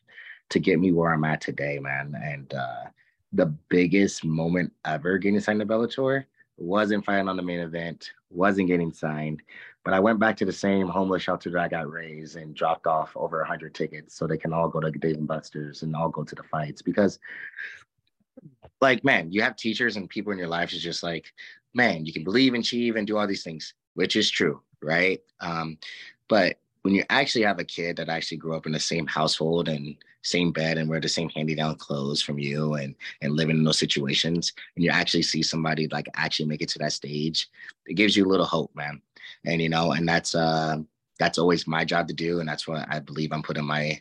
G: to get me where I'm at today, man. And uh, the biggest moment ever getting signed to Bellator wasn't fighting on the main event, wasn't getting signed, but I went back to the same homeless shelter that I got raised and dropped off over 100 tickets so they can all go to Dave and Buster's and all go to the fights because like man you have teachers and people in your life is just like man you can believe and achieve and do all these things which is true, right? Um, but when you actually have a kid that actually grew up in the same household and same bed and wear the same handy-down clothes from you and and living in those situations and you actually see somebody like actually make it to that stage it gives you a little hope man and you know and that's uh that's always my job to do and that's what i believe i'm putting my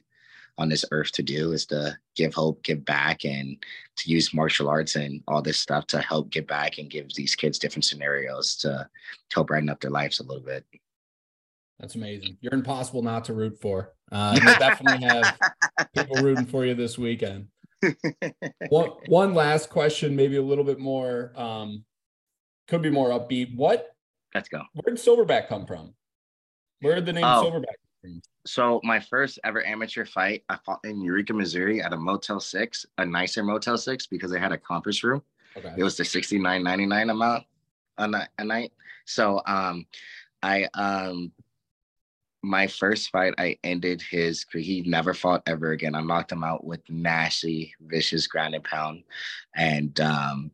G: on this earth to do is to give hope, give back, and to use martial arts and all this stuff to help give back and give these kids different scenarios to, to help brighten up their lives a little bit.
D: That's amazing. You're impossible not to root for. Uh, you'll definitely have people rooting for you this weekend. one, one last question, maybe a little bit more, um, could be more upbeat. What?
G: Let's go.
D: Where did Silverback come from? Where did the name oh. Silverback
G: so my first ever amateur fight, I fought in Eureka, Missouri at a Motel Six, a nicer Motel Six because they had a conference room. Okay. It was the sixty nine ninety nine amount a night, a night. So um, I um, my first fight, I ended his. He never fought ever again. I knocked him out with nasty, vicious ground and pound, and um,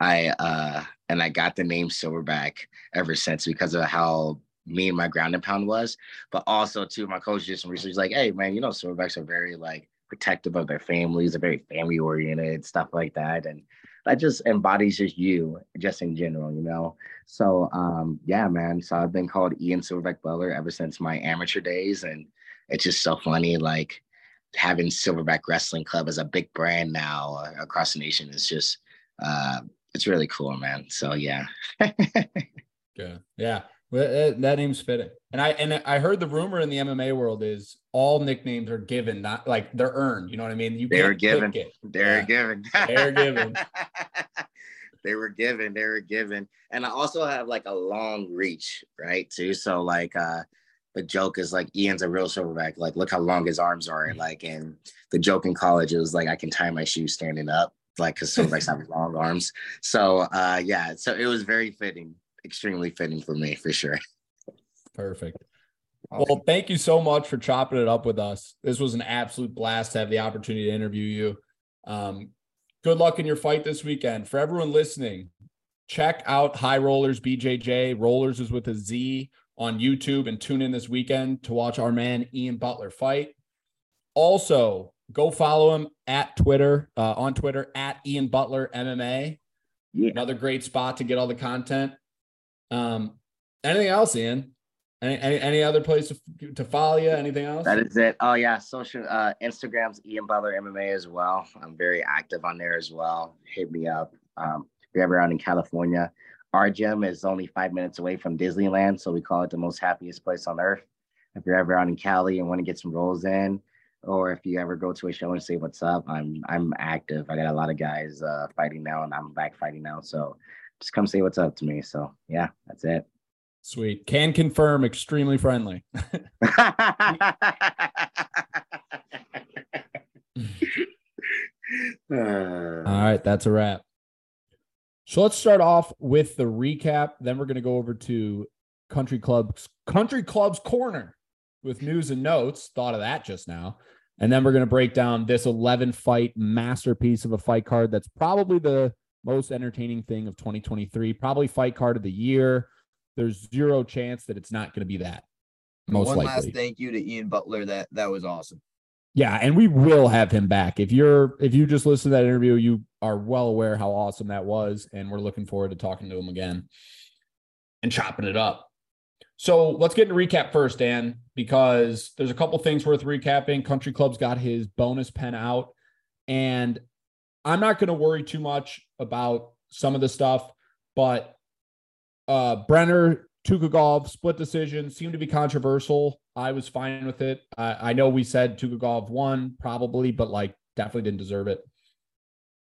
G: I uh, and I got the name Silverback ever since because of how me and my ground and pound was, but also too, my coach did some research like, hey man, you know, silverbacks are very like protective of their families, they're very family oriented, stuff like that. And that just embodies just you, just in general, you know. So um, yeah, man. So I've been called Ian Silverback Butler ever since my amateur days, and it's just so funny, like having Silverback Wrestling Club as a big brand now uh, across the nation is just uh, it's really cool, man. So yeah.
D: yeah, yeah. Well, that name's fitting. And I and I heard the rumor in the MMA world is all nicknames are given, not like they're earned. You know what I mean? You
G: they're given. They're
D: yeah.
G: given.
D: they're given.
G: they were given. They were given. And I also have like a long reach, right? Too. So like uh the joke is like Ian's a real silverback. Like, look how long his arms are. And like and the joke in college, it was like I can tie my shoes standing up, like because silverbacks have long arms. So uh yeah, so it was very fitting extremely fitting for me for sure.
D: Perfect. Well, thank you so much for chopping it up with us. This was an absolute blast to have the opportunity to interview you. Um, good luck in your fight this weekend. For everyone listening, check out High Rollers BJJ. Rollers is with a Z on YouTube and tune in this weekend to watch our man Ian Butler fight. Also, go follow him at Twitter, uh, on Twitter at Ian Butler MMA. Yeah. Another great spot to get all the content. Um, anything else, Ian? Any, any, any other place to, to follow you? Anything else?
G: That is it. Oh yeah, social uh, Instagram's Ian Butler MMA as well. I'm very active on there as well. Hit me up. Um, if you're ever out in California, our gym is only five minutes away from Disneyland, so we call it the most happiest place on earth. If you're ever out in Cali and want to get some rolls in, or if you ever go to a show and say what's up, I'm I'm active. I got a lot of guys uh, fighting now, and I'm back fighting now. So just come say what's up to me. So yeah, that's it.
D: Sweet. Can confirm extremely friendly. Uh. All right, that's a wrap. So let's start off with the recap. Then we're going to go over to Country Club's Country Club's Corner with news and notes. Thought of that just now. And then we're going to break down this 11 fight masterpiece of a fight card that's probably the most entertaining thing of 2023, probably fight card of the year. There's zero chance that it's not going to be that. Most
E: One
D: likely.
E: last thank you to Ian Butler. That that was awesome.
D: Yeah, and we will have him back. If you're if you just listen to that interview, you are well aware how awesome that was, and we're looking forward to talking to him again and chopping it up. So let's get into recap first, Dan, because there's a couple things worth recapping. Country Club's got his bonus pen out, and I'm not going to worry too much about some of the stuff, but uh Brener Tukhugov split decision seemed to be controversial. I was fine with it. I, I know we said Tukhugov won probably, but like definitely didn't deserve it.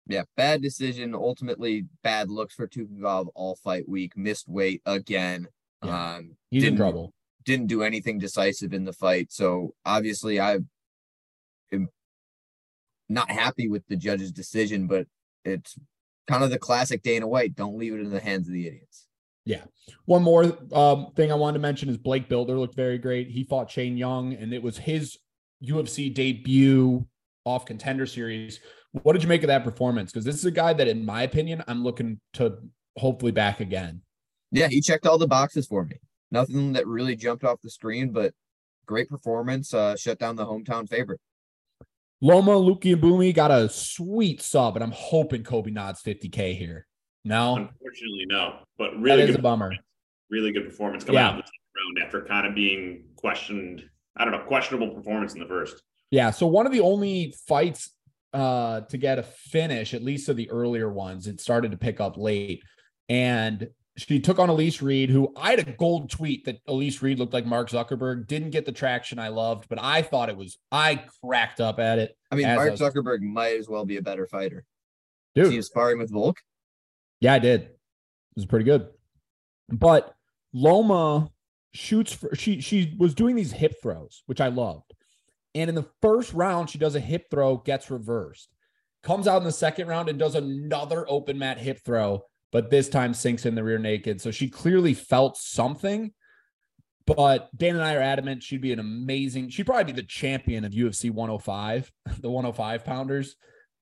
E: Yeah, bad decision. Ultimately, bad looks for Tukhugov all fight week. Missed weight again.
D: Yeah.
E: Um,
D: He's in
E: didn't-
D: trouble.
E: Didn't do anything decisive in the fight. So obviously, I not happy with the judge's decision. But it's kind of the classic Dana White. Don't leave it in the hands of the idiots. Yeah.
D: One more um, thing I wanted to mention is Blake Bilder looked very great. He fought Shane Young, and it was his UFC debut off contender series. What did you make of that performance? Because this is a guy that, in my opinion, I'm looking to hopefully back again.
E: Yeah, he checked all the boxes for me. Nothing that really jumped off the screen, but great performance. Uh, shut down the hometown favorite.
D: Loma, Lookboonmee got a sweet sub, and I'm hoping Kobe nods 50K here. No,
F: Unfortunately, no. But really
D: is
F: good,
D: a bummer.
F: really good performance coming
D: Yeah.
F: out of the round after kind of being questioned. I don't know, questionable performance in the first.
D: Yeah. So one of the only fights uh to get a finish, at least of the earlier ones, it started to pick up late. And she took on Elise Reed, who I had a gold tweet that Elise Reed looked like Mark Zuckerberg. Didn't get the traction I loved, but I thought it was I cracked up at it.
E: I mean, Mark
D: a-
E: Zuckerberg might as well be a better fighter.
D: Dude.
E: him sparring with Volk.
D: Yeah, I did. It was pretty good. But Loma shoots for she she was doing these hip throws, which I loved. And in the first round, she does a hip throw, gets reversed. Comes out in the second round and does another open mat hip throw, but this time sinks in the rear naked. So she clearly felt something. But Dan and I are adamant she'd be an amazing, she'd probably be the champion of UFC 105, the 105 pounders,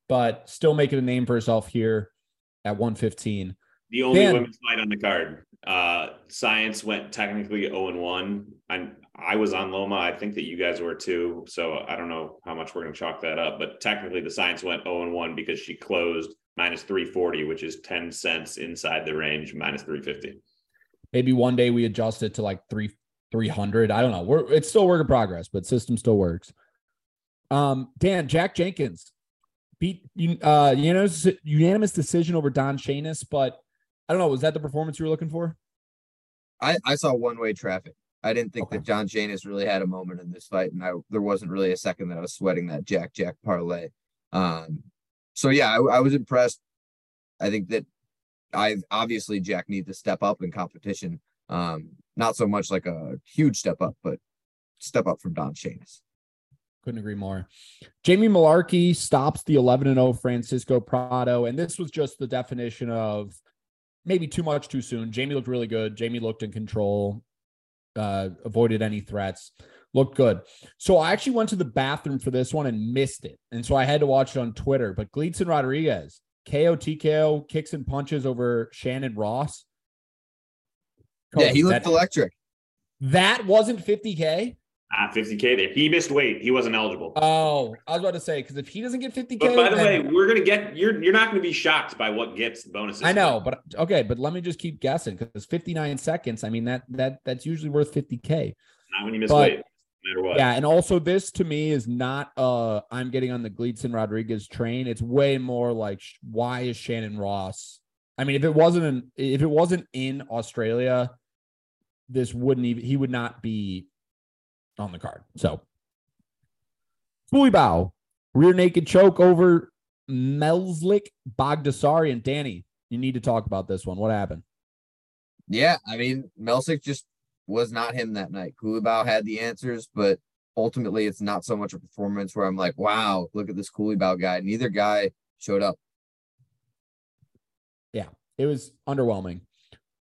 D: but still making a name for herself here at 115.
F: The only
D: Dan.
F: women's fight on the card. Uh, Science went technically 0 and 1. And I was on Loma. I think that you guys were too. So I don't know how much we're going to chalk that up. But technically, the Science went 0 and 1 because she closed minus 340, which is 10 cents inside the range, minus 350.
D: Maybe one day we adjust it to like three three hundred. I don't know. We're it's still work in progress, but system still works. Um, Dan Jack Jenkins beat you uh unanimous unanimous decision over Don Shainis, but I don't know. Was that the performance you were looking for?
E: I, I saw one way traffic. I didn't think
D: Okay.
E: that John Janus really had a moment in this fight, and I there wasn't really a second that I was sweating that Jack Jack parlay. Um, so yeah, I, I was impressed. I think that I obviously Jack needs to step up in competition. Um, not so much like a huge step up, but step up from Don Shainis.
D: Couldn't agree more. Jamie Mullarkey stops the 11 and 0 Francisco Prado. And this was just the definition of maybe too much too soon. Jamie looked really good. Jamie looked in control, uh, avoided any threats, looked good. So I actually went to the bathroom for this one and missed it. And so I had to watch it on Twitter. But Kleydson Rodrigues, KO TKO, kicks and punches over Shannon Ross.
E: yeah, he
D: Coach,
E: looked
D: that,
E: electric.
D: that wasn't 50K.
F: Ah, 50K. If he missed weight, he wasn't eligible.
D: Oh, I was about to say, because if he doesn't get 50K,
F: But by the way, we're gonna get you're you're not gonna be shocked by what gets the bonuses.
D: I know, but okay, but let me just keep guessing because 59 seconds. I mean that that that's usually worth 50k.
F: not when you miss
D: but-
F: weight, no matter what.
D: Yeah, and also this to me is not uh I'm getting on the Kleydson Rodrigues train. It's way more like why is Shannon Ross? I mean, if it wasn't in, if it wasn't in Australia, this wouldn't even he would not be on the card. So Culibao, rear naked choke over Melsik Bogdasari and Danny. You need to talk about this one. What happened?
E: Yeah, I mean, Melsik just was not him that night. Culibao had the answers, but ultimately it's not so much a performance where I'm like, wow, look at this Culibao guy. Neither guy showed up.
D: Yeah, it was underwhelming.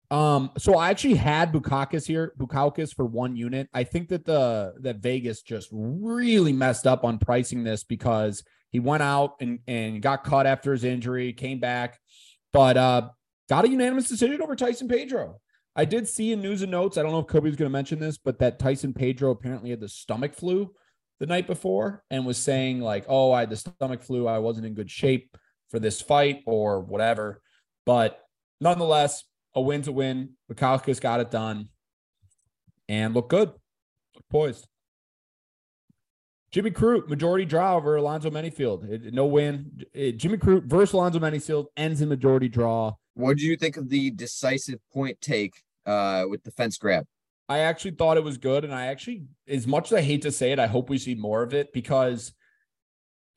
D: Um, so I actually had Bukauskas here, Bukauskas for one unit. I think that the that Vegas just really messed up on pricing this because he went out and and got cut after his injury, came back, but uh got a unanimous decision over Tyson Pedro. I did see in news and notes. I don't know if Kobe was going to mention this, but that Tyson Pedro apparently had the stomach flu the night before and was saying like, "Oh, I had the stomach flu. I wasn't in good shape for this fight or whatever." But nonetheless, a win's a win. Bukauskas got it done and look good, look poised. Jimmy Crute, majority draw over Alonzo Menifield. It, no win. It, eh, Jimmy Crute versus Alonzo Menifield ends in majority draw.
E: What did you think of the decisive point take uh, with the fence grab?
D: I actually thought it was good. And I actually, as much as I hate to say it, I hope we see more of it because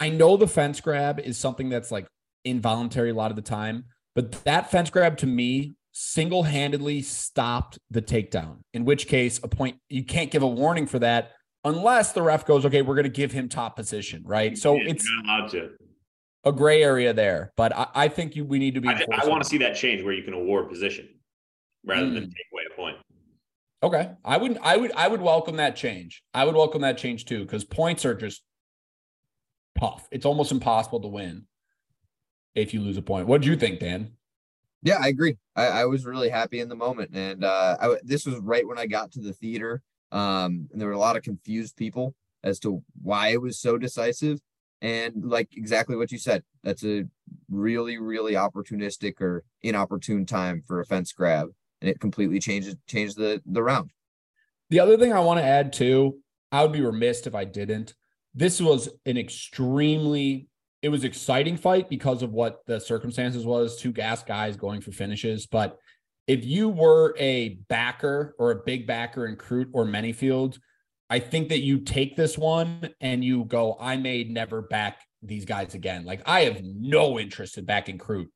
D: I know the fence grab is something that's like involuntary a lot of the time. But that fence grab to me single handedly stopped the takedown, in which case, a point, you can't give a warning for that unless the ref goes, okay, we're going to give him top position, right? So
F: Yeah,
D: it's
F: you're not allowed to.
D: a gray area there, but I, I think you we need to be.
F: I, I want to see that change where you can award position rather than
D: Hmm.
F: take away a point.
D: Okay, I would, I would, I would welcome that change. I would welcome that change too, because points are just tough. It's almost impossible to win if you lose a point. What do you think, Dan?
E: Yeah, I agree. I, I was really happy in the moment, and uh, I, w- this was right when I got to the theater. Um, and there were a lot of confused people as to why it was so decisive, and like exactly what you said, that's a really, really opportunistic or inopportune time for a fence grab, and it completely changes changed the the round.
D: The other thing I want to add too, I would be remiss if I didn't. This was an extremely it was exciting fight because of what the circumstances was, two gas guys going for finishes, but if you were a backer or a big backer in Crute or Menifield, I think that you take this one and you go, I may never back these guys again. Like I have no interest in backing Crute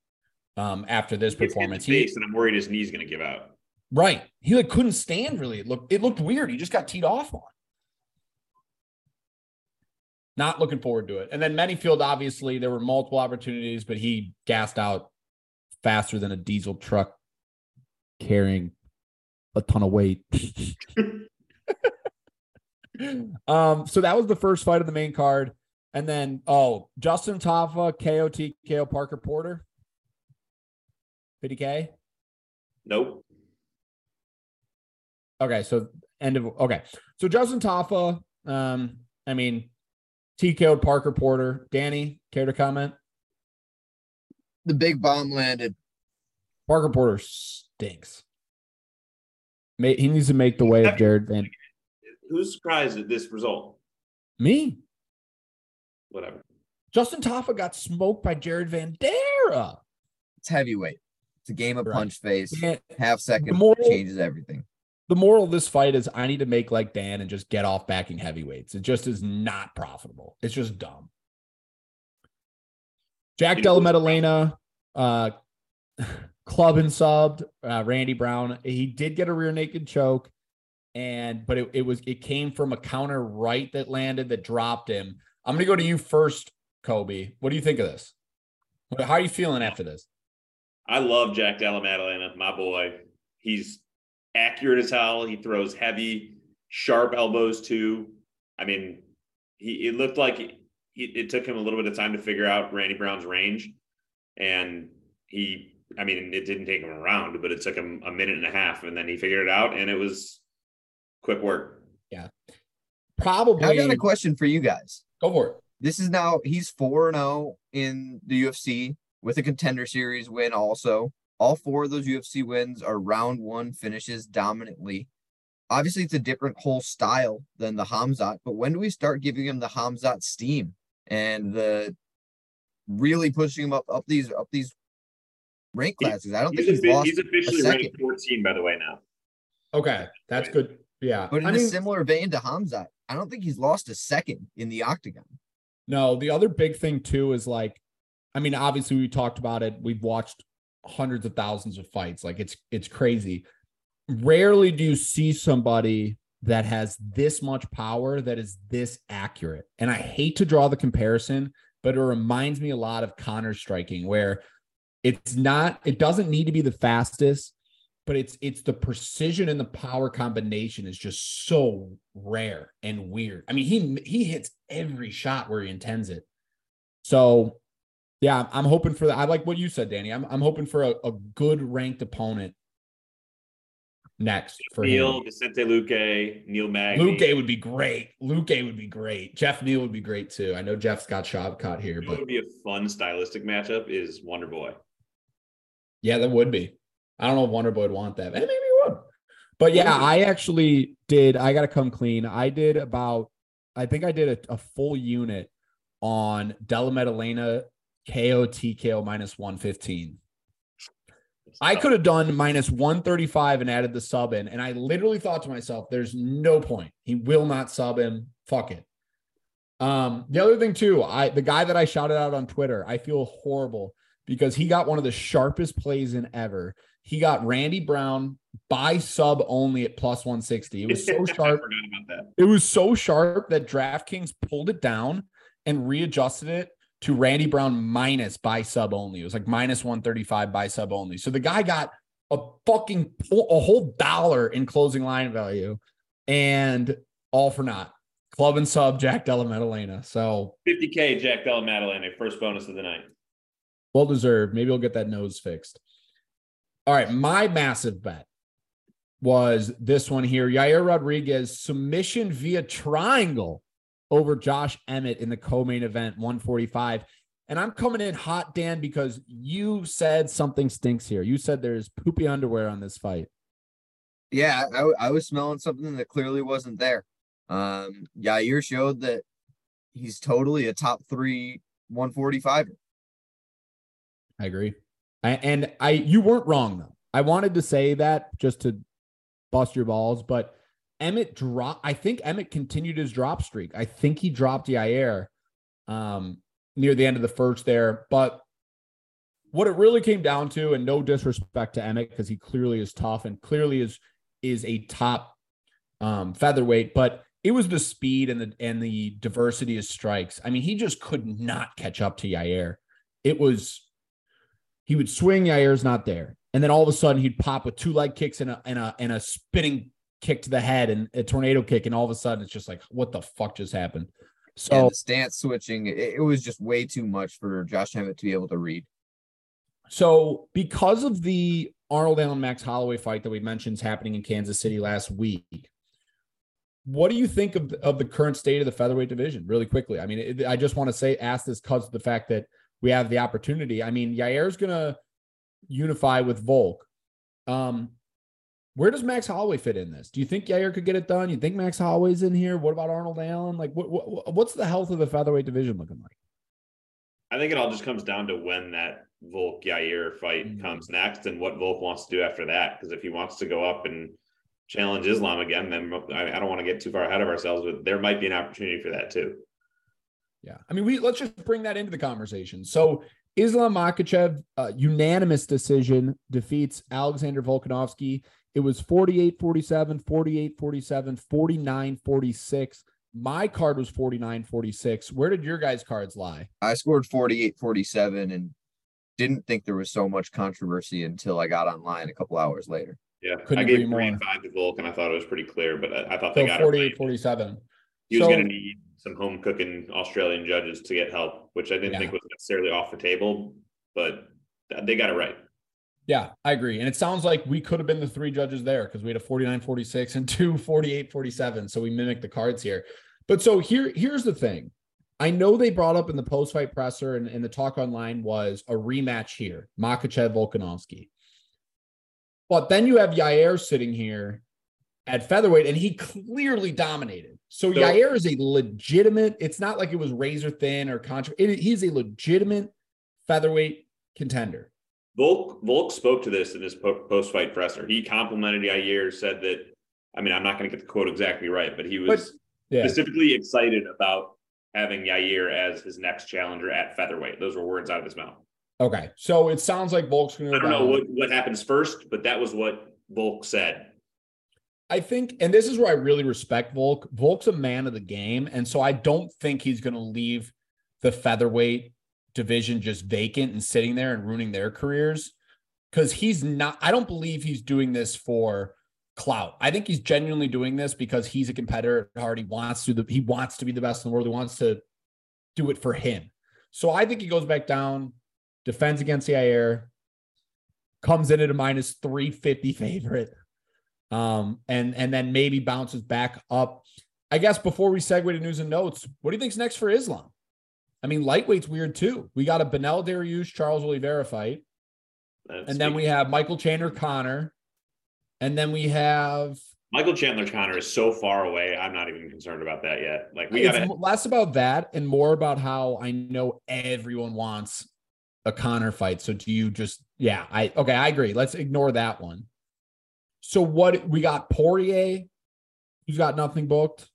D: um, after this
F: It's in the
D: performance. He,
F: and I'm worried his knee's going to give out.
D: Right. He like couldn't stand really. It looked it looked weird. He just got teed off on. Not looking forward to it. And then Menifield, obviously, there were multiple opportunities, but he gassed out faster than a diesel truck carrying a ton of weight. um, so that was the first fight of the main card. And then oh, Justin Tafa, KOT, KO Parker Porter. 50K.
F: Nope.
D: Okay, so end of okay. So Justin Tafa, um, I mean, TKO'd Parker Porter. Danny, care to comment?
E: The big bomb landed.
D: Parker Porter stinks. He needs to make the way of Jared Van.
F: Who's surprised at this result?
D: Me,
F: Whatever.
D: Justin Tafa got smoked by Jared Van Dera.
E: It's heavyweight. It's a game of
D: Right.
E: punch face.
D: Dan-
E: Half second
D: more-
E: changes everything.
D: The moral of this fight is I need to make like Dan and just get off backing heavyweights. It just is not profitable. It's just dumb. Jack
F: You know
D: Della
F: what's
D: Maddalena, uh, club and subbed uh, Randy Brown. He did get a rear naked choke, and but it, it was it came from a counter right that landed that dropped him. I'm gonna go to you first, Kobe. What do you think of this? How are you feeling after this?
F: I love Jack Della Maddalena, my boy. He's accurate as hell. He throws heavy, sharp elbows too. I mean, he it looked like he, it took him a little bit of time to figure out Randy Brown's range, and he. I mean, it didn't take him a round, but it took him a minute and a half, and then he figured it out, and it was quick work.
D: Yeah, probably.
E: I got a question for you guys.
D: Go for it.
E: This is now he's 4 0 in the UFC with a contender series win also. All four of those UFC wins are round one finishes dominantly. Obviously, it's a different whole style than the Khamzat, but when do we start giving him the Khamzat steam and the really pushing him up up these up these rank
F: He-
E: classes? I don't think
F: He's,
E: he's
F: offi-
E: lost.
F: he's officially
E: second.
F: ranked 14, by the way, now.
D: Okay, that's good. Yeah,
E: But in
D: I
E: a
D: mean,
E: similar vein to Khamzat, I don't think he's lost a second in the octagon.
D: No, the other big thing too is like, I mean, obviously we talked about it. We've watched hundreds of thousands of fights. Like it's it's crazy. Rarely do you see somebody that has this much power that is this accurate. And I hate to draw the comparison, but it reminds me a lot of Conor striking, where it's not, it doesn't need to be the fastest. but it's it's the precision and the power combination is just so rare and weird. I mean, he he hits every shot where he intends it. So, yeah, I'm hoping for that. I like what you said, Danny. I'm I'm hoping for a, a good ranked opponent next for
F: Neil,
D: him.
F: Vicente Luque, Neil Magny.
D: Luque would be great. Luque would be great. Jeff Neal would be great too. I know Jeff's got Shavkat here,
F: know
D: but
F: would be a fun stylistic matchup is Wonder Boy.
D: yeah, that would be. I don't know if Wonder Boy would want that. And maybe he would. But yeah, I actually did. I got to come clean. I did about, I think I did a, a full unit on Della Maddalena KO TKO minus 115. I could have done minus 135 and added the sub in. And I literally thought to myself, there's no point. He will not sub him. Fuck it. Um, the other thing too, I the guy that I shouted out on Twitter, I feel horrible because he got one of the sharpest plays in ever. He got Randy Brown by sub only at plus 160. It was so
F: I
D: sharp.
F: forgot about that.
D: It was so sharp that DraftKings pulled it down and readjusted it to Randy Brown minus by sub only. It was like minus 135 by sub only. So the guy got a fucking a whole dollar in closing line value and all for naught. Club and sub Jack Della Maddalena. So
F: 50K Jack Della Maddalena, first bonus of the night.
D: well deserved. Maybe he'll get that nose fixed. All right. My massive bet was this one here Yair Rodriguez submission via triangle over Josh Emmett in the co main event 145. And I'm coming in hot, Dan, because you said something stinks here. You said there's poopy underwear on this fight.
E: Yeah, I was smelling something that clearly wasn't there. Um, Yair showed that he's totally a top three 145.
D: I agree. I, and I, you weren't wrong though. I wanted to say that just to bust your balls, but Emmett drop. I think Emmett continued his drop streak. I think he dropped Yair um, near the end of the first there. But what it really came down to, and no disrespect to Emmett because he clearly is tough and clearly is is a top um, featherweight, but it was the speed and the and the diversity of strikes. I mean, he just could not catch up to Yair. It was he would swing, Yair's not there. And then all of a sudden he'd pop with two leg kicks and a and a and a spinning kick to the head and a tornado kick. And all of a sudden it's just like, what the fuck just happened? So
E: and the stance switching, it, it was just way too much for Josh Emmett to be able to read.
D: so because of the Arnold Allen Max Holloway fight that we mentioned is happening in Kansas City last week, what do you think of, of the current state of the featherweight division really quickly? I mean, it, I just want to say, ask this because of the fact that we have the opportunity. I mean, Yair's going to unify with Volk. Um, where does Max Holloway fit in this? Do you think Yair could get it done? You think Max Holloway's in here? What about Arnold Allen? Like, what, what what's the health of the featherweight division looking like?
F: I think it all just comes down to when that Volk Yair fight
D: Mhm.
F: comes next and what Volk wants to do after that. Because if he wants to go up and challenge Islam again, then I, I don't want to get too far ahead of ourselves, but there might be an opportunity for that too.
D: Yeah, I mean, we let's just bring that into the conversation. So, Islam Makhachev, uh, unanimous decision, defeats Alexander Volkanovski. It was 48 47, 48 47, 49 46. My card was 49 46. Where did your guys' cards lie?
E: I scored 48 47 and didn't think there was so much controversy until I got online a couple hours later.
F: Yeah,
D: Couldn't
F: I gave
D: agree
F: three
D: more.
F: and five to Volk, and I thought it was pretty clear, but I, I thought they
D: So
F: got
D: 48
F: it right.
D: 47.
F: He was
D: So-
F: going to need some home cooking Australian judges to get help, which I didn't
D: Yeah.
F: think was necessarily off the table, but they got it right.
D: Yeah, I agree. And it sounds like we could have been the three judges there because we had a 49 46 and two 48 47. So we mimicked the cards here. But so here, here's the thing. I know they brought up in the post fight presser and, and the talk online was a rematch here Makhachev Volkanovski. But then you have Yair sitting here at featherweight and he clearly dominated. So,
F: So-
D: Yair is a legitimate, it's not like it was razor thin or contra. It, he's a legitimate featherweight contender.
F: Volk Volk spoke to this in his post fight presser. He complimented Yair, said that. I mean, I'm not going to get the quote exactly right, but he was
D: Yeah.
F: specifically excited about having Yair as his next challenger at featherweight. Those were words out of his mouth.
D: Okay, so it sounds like Volk's going to.
F: I don't know what, what happens first, but that was what Volk said.
D: I think, and this is where I really respect Volk. Volk's a man of the game, and so I don't think he's going to leave the featherweight division just vacant and sitting there and ruining their careers. because he's not. I don't believe he's doing this for clout. I think he's genuinely doing this because he's a competitor at heart. He wants to. The, he wants to be the best in the world. He wants to do it for him. So I think he goes back down, defends against Yair, comes in at a minus 350 favorite. Um, and and then maybe bounces back up. I guess before we segue to news and notes, what do you think's next for Islam? I mean, lightweight's weird too. We got a Beneil Dariush, Charles Oliveira fight.
F: That's
D: And then we have Michael Chandler Conor. And then we have
F: Michael Chandler Conor is so far away. I'm not even concerned about that yet. Like we got
D: less about that and more about how I know everyone wants a Conor fight. So do you just yeah, I okay, I agree. Let's ignore that one. So what we got Poirier, who's got nothing booked.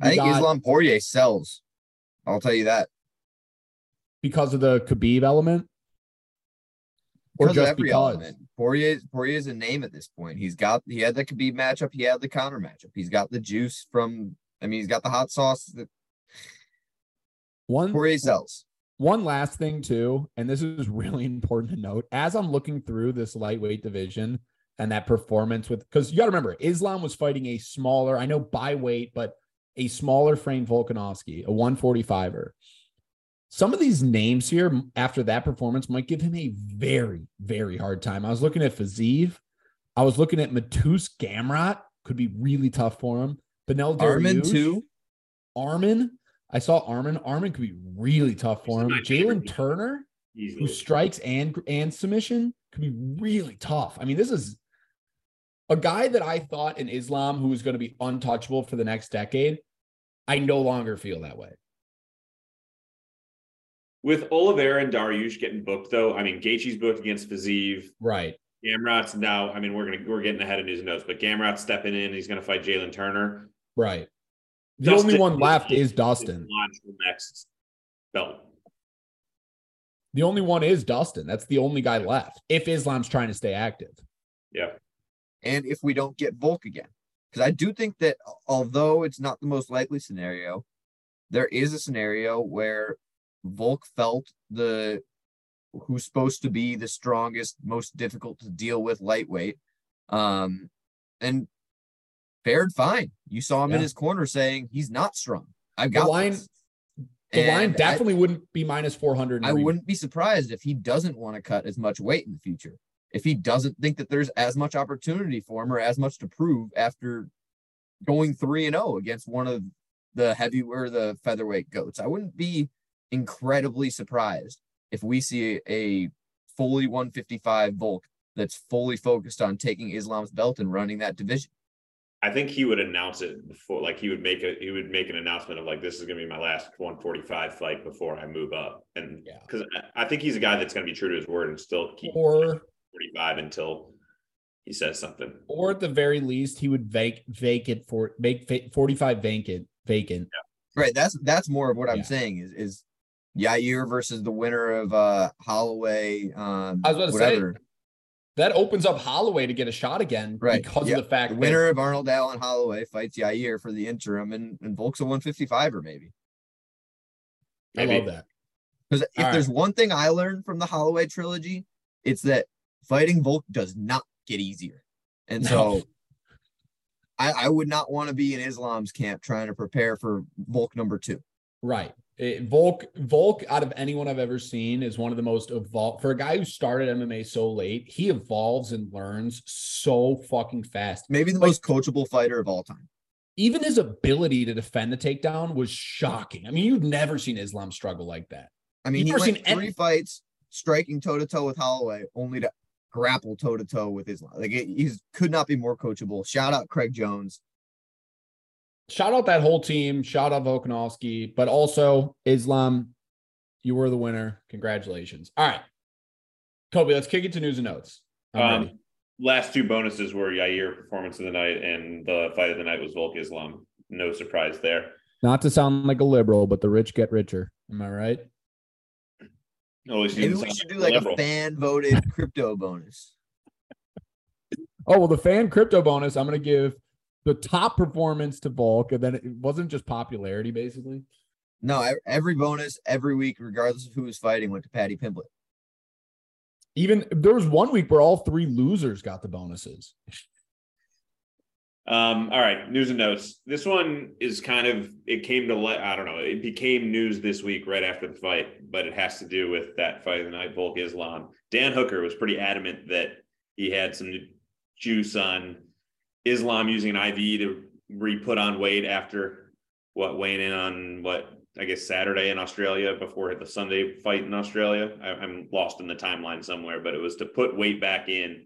E: I think
D: got-
E: Islam Poirier sells. I'll tell you that.
D: because of the Khabib element, or
E: Because
D: just
E: every
D: because.
E: element. Poirier Poirier is a name at this point. He's got he had the Khabib matchup, he had the counter matchup. He's got the juice from I mean, he's got the hot sauce that
D: One
E: Poirier sells.
D: One last thing too, and this is really important to note. As I'm looking through this lightweight division and that performance with, because you got to remember, Islam was fighting a smaller, I know by weight, but a smaller frame Volkanovski, a 145er. Some of these names here after that performance might give him a very, very hard time. I was looking at Fiziev. I was looking at Mateusz Gamrot, could be really tough for him. Beneil
E: Arman
D: Dariush.
E: too.
D: Arman. I saw Arman. Arman could be really tough for him.
F: He's.
D: Jalen Turner, who strikes and and submission, could be really tough. I mean, this is a guy that I thought in Islam who was going to be untouchable for the next decade. I no longer feel that way.
F: With Oliveira and Dariush getting booked, though, I mean, Gaethje's booked against Fiziev.
D: Right.
F: Gamrot's now. I mean, we're gonna we're getting ahead of news and notes, but Gamrot's stepping in. He's gonna fight Jalen Turner.
D: Right. The
F: Dustin
D: only one left
F: is-
D: is Dustin.
F: Next belt.
D: The only one is Dustin. That's the only guy left. If Islam's trying to stay active.
F: Yeah.
E: And if we don't get Volk again. Because I do think that although it's not the most likely scenario, there is a scenario where Volk felt the who's supposed to be the strongest, most difficult to deal with lightweight. Um, and fared fine. You saw him in his corner saying he's not strong. I've
D: The
E: got
D: line-
E: this."
D: The line
E: And I-
D: definitely wouldn't be minus 400. in
E: I wouldn't be surprised if he doesn't want to cut as much weight in the future. If he doesn't think that there's as much opportunity for him or as much to prove after going 3 and 0 against one of the heavy or the featherweight goats. I wouldn't be incredibly surprised if we see a fully 155 Volk that's fully focused on taking Islam's belt and running that division.
F: I think he would announce it before, like he would make a he would make an announcement of like this is gonna be my last 145 fight before I move up, and
D: Yeah.
F: because I I think he's a guy that's gonna be true to his word and still keep
D: or
F: 45 until he says something.
D: or at the very least, he would vac- vacant for make fa- 45 vacant vacant.
E: Right. That's that's more of what I'm saying is is Yair versus the winner of uh Holloway. Um
D: I was about to say. That opens up Holloway to get a shot again
E: Right,
D: because
E: yeah,
D: of the fact
E: The
D: that
E: winner of Arnold Allen Holloway fights Yair for the interim and, and Volk's a 155 or maybe.
D: I love that.
E: Because if
D: All
E: there's one thing I learned from the Holloway trilogy, it's that fighting Volk does not get easier. And so
D: No.
E: I, I would not want to be in Islam's camp trying to prepare for Volk number two.
D: Right. It- Volk Volk out of anyone I've ever seen is one of the most evolved for a guy who started MMA so late. He evolves and learns so fucking fast.
E: Maybe the
D: Like-
E: most coachable fighter of all time.
D: Even his ability to defend the takedown was shocking. I mean, you've never seen Islam struggle like that.
E: I mean,
D: You've
E: he
D: never
E: went
D: seen
E: three
D: any-
E: fights striking toe to toe with Holloway, only to grapple toe to toe with Islam. Like it, he's could not be more coachable. Shout out Craig Jones.
D: Shout out that whole team. Shout out Volkanovski, but also Islam. You were the winner. Congratulations. All right, Kobe. Let's kick it to news and notes. I'm.
F: Um, last two bonuses were Yair performance of the night and the fight of the night was Volk Islam. No surprise there.
D: Not to sound like a liberal, but the rich get richer. Am I right?
F: At
E: Maybe we should do like
F: liberal.
E: a fan voted crypto bonus.
D: Oh well, the fan crypto bonus. I'm going to give the top performance to Volk, and then it wasn't just popularity, basically.
E: No, every bonus every week, regardless of who was fighting, went to Paddy Pimblett.
D: Even there was one week where all three losers got the bonuses.
F: Um, all right, news and notes. This one is kind of it came to let I don't know, it became news this week right after the fight, but it has to do with that fight of the night, Volk Islam. Dan Hooker was pretty adamant that he had some juice on Islam using an IV to re-put on weight after what weighing in on what I guess Saturday in Australia before the Sunday fight in Australia. I, I'm lost in the timeline somewhere, but it was to put weight back in.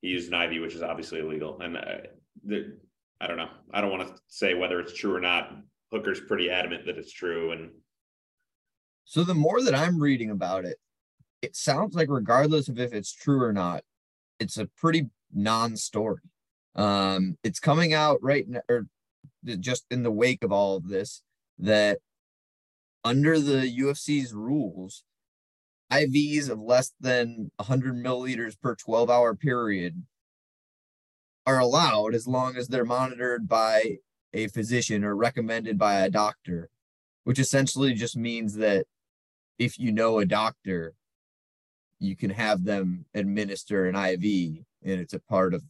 F: He used an IV, which is obviously illegal, and. Uh, the, I don't know. I don't want to say whether it's true or not. Hooker's pretty adamant that it's true. And
E: so the more that I'm reading about it, it sounds like regardless of if it's true or not, it's a pretty non-story. Um, it's coming out right now, or just in the wake of all of this, that under the UFC's rules, IVs of less than 100 milliliters per 12 hour period are allowed as long as they're monitored by a physician or recommended by a doctor, which essentially just means that if you know a doctor, you can have them administer an IV and it's a part of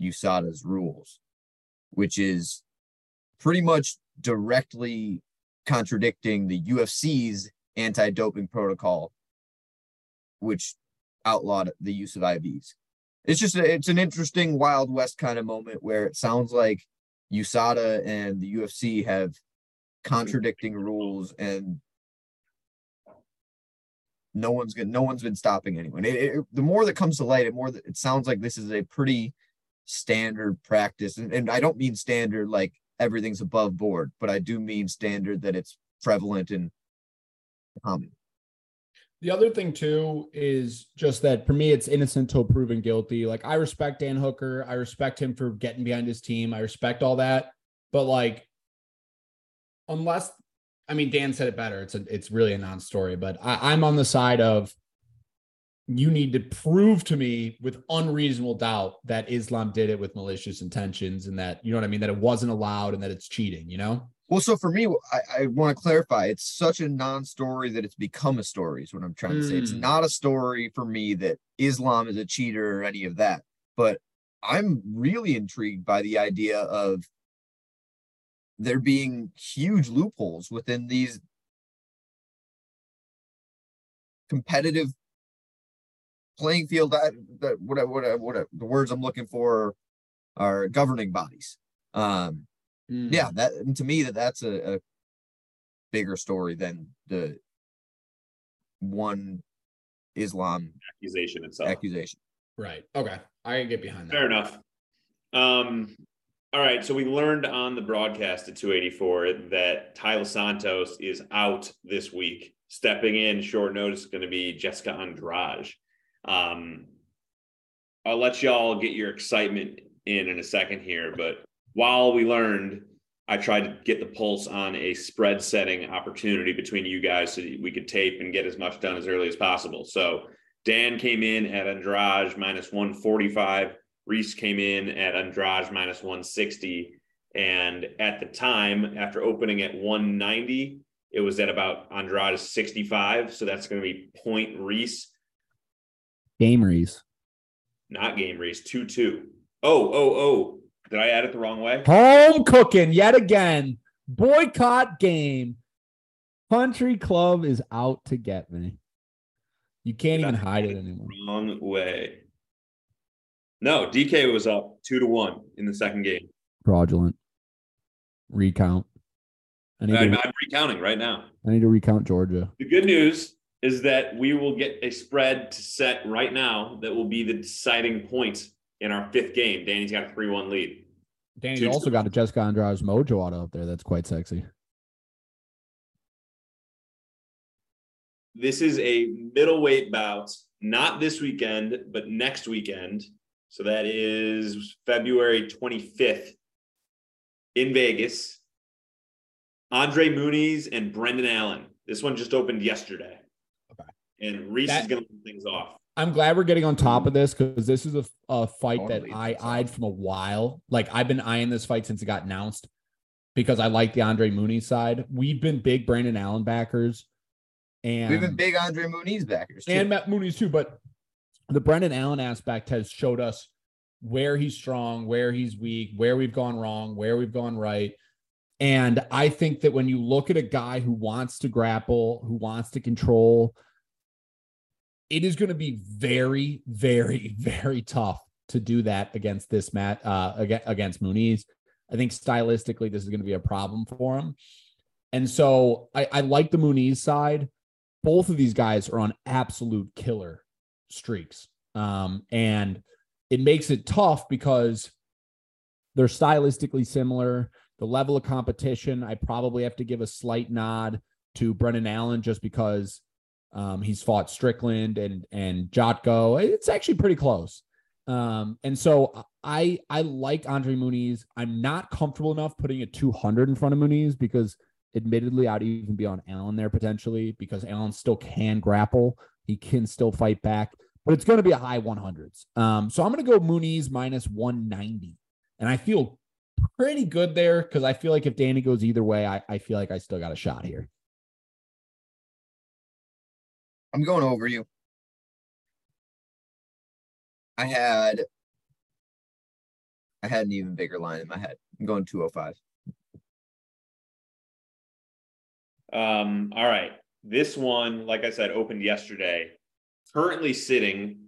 E: USADA's rules, which is pretty much directly contradicting the UFC's anti doping protocol, which outlawed the use of IVs it's just a, it's an interesting Wild West kind of moment where it sounds like USADA and the UFC have contradicting rules and no one's good no one's been stopping anyone. It, it, the more that comes to light it more that it sounds like this is a pretty standard practice and, and i don't mean standard like everything's above board but i do mean standard that it's prevalent and common
D: the other thing too is just that for me, it's innocent till proven guilty. Like I respect Dan Hooker, I respect him for getting behind his team, I respect all that, but like, unless I mean Dan said it better, it's a it's really a non-story. But I, I'm on the side of you need to prove to me with unreasonable doubt that Islam did it with malicious intentions and that you know what I mean, that it wasn't allowed and that it's cheating. You know.
E: Well, so for me, I, I want to clarify. It's such a non-story that it's become a story. Is what I'm trying to say. It's hmm. not a story for me that Islam is a cheater or any of that. But I'm really intrigued by the idea of there being huge loopholes within these competitive playing field that, that what, what, what, the words I'm looking for are governing bodies. Um, Mm. Yeah, that to me that that's a, a bigger story than the one Islam
F: accusation itself.
E: Accusation.
D: Right. Okay. I can get behind that.
F: Fair enough. Um, all right. So we learned on the broadcast at 284 that Taila Santos is out this week. Stepping in short notice is going to be Jessica Andrade. Um, I'll let y'all get your excitement in in a second here, but while we learned, I tried to get the pulse on a spread setting opportunity between you guys so we could tape and get as much done as early as possible. So Dan came in at Andrade minus 145. Reese came in at Andrade minus 160. And at the time, after opening at 190, it was at about Andrade 65. So that's going to be point Reese.
D: Game Reese.
F: Not game Reese, 2 2. Oh, oh, oh. Did I add it the wrong way?
D: Home cooking yet again. Boycott game. Country Club is out to get me. You can't even hide it anymore.
F: Wrong way. No, DK was up two to one in the second game.
D: Fraudulent. Recount.
F: I need I'm, to, I'm recounting right now.
D: I need to recount Georgia.
F: The good news is that we will get a spread to set right now that will be the deciding point in our fifth game. Danny's got a 3 1 lead.
D: Danny's also got a Jessica Andrade's Mojo auto up there. That's quite sexy.
F: This is a middleweight bout, not this weekend, but next weekend. So that is February 25th in Vegas. Andre Muniz and Brendan Allen. This one just opened yesterday. Okay. And Reese that, is going to things off.
D: I'm glad we're getting on top of this because this is a, a fight totally. that I eyed from a while. Like I've been eyeing this fight since it got announced because I like the Andre Muniz side. We've been big Brendan Allen backers, and
E: we've been big Andre Muniz backers
D: too. and Matt Muniz too. But the Brendan Allen aspect has showed us where he's strong, where he's weak, where we've gone wrong, where we've gone right. And I think that when you look at a guy who wants to grapple, who wants to control, it is going to be very, very, very tough to do that against this Matt uh, against Muniz. I think stylistically, this is going to be a problem for him. And so I, I like the Muniz side. Both of these guys are on absolute killer streaks. Um, and it makes it tough because they're stylistically similar. The level of competition, I probably have to give a slight nod to Brendan Allen just because um, he's fought Strickland and and Jotko. It's actually pretty close. Um, and so I I like Andre Muniz. I'm not comfortable enough putting a 200 in front of Muniz because admittedly I'd even be on Allen there potentially because Allen still can grapple. He can still fight back, but it's going to be a high 100s. Um, so I'm going to go Muniz minus 190, and I feel pretty good there because I feel like if Danny goes either way, I, I feel like I still got a shot here.
E: I'm going over you. I had I had an even bigger line in my head. I'm going 205.
F: Um, all right. This one, like I said, opened yesterday. Currently sitting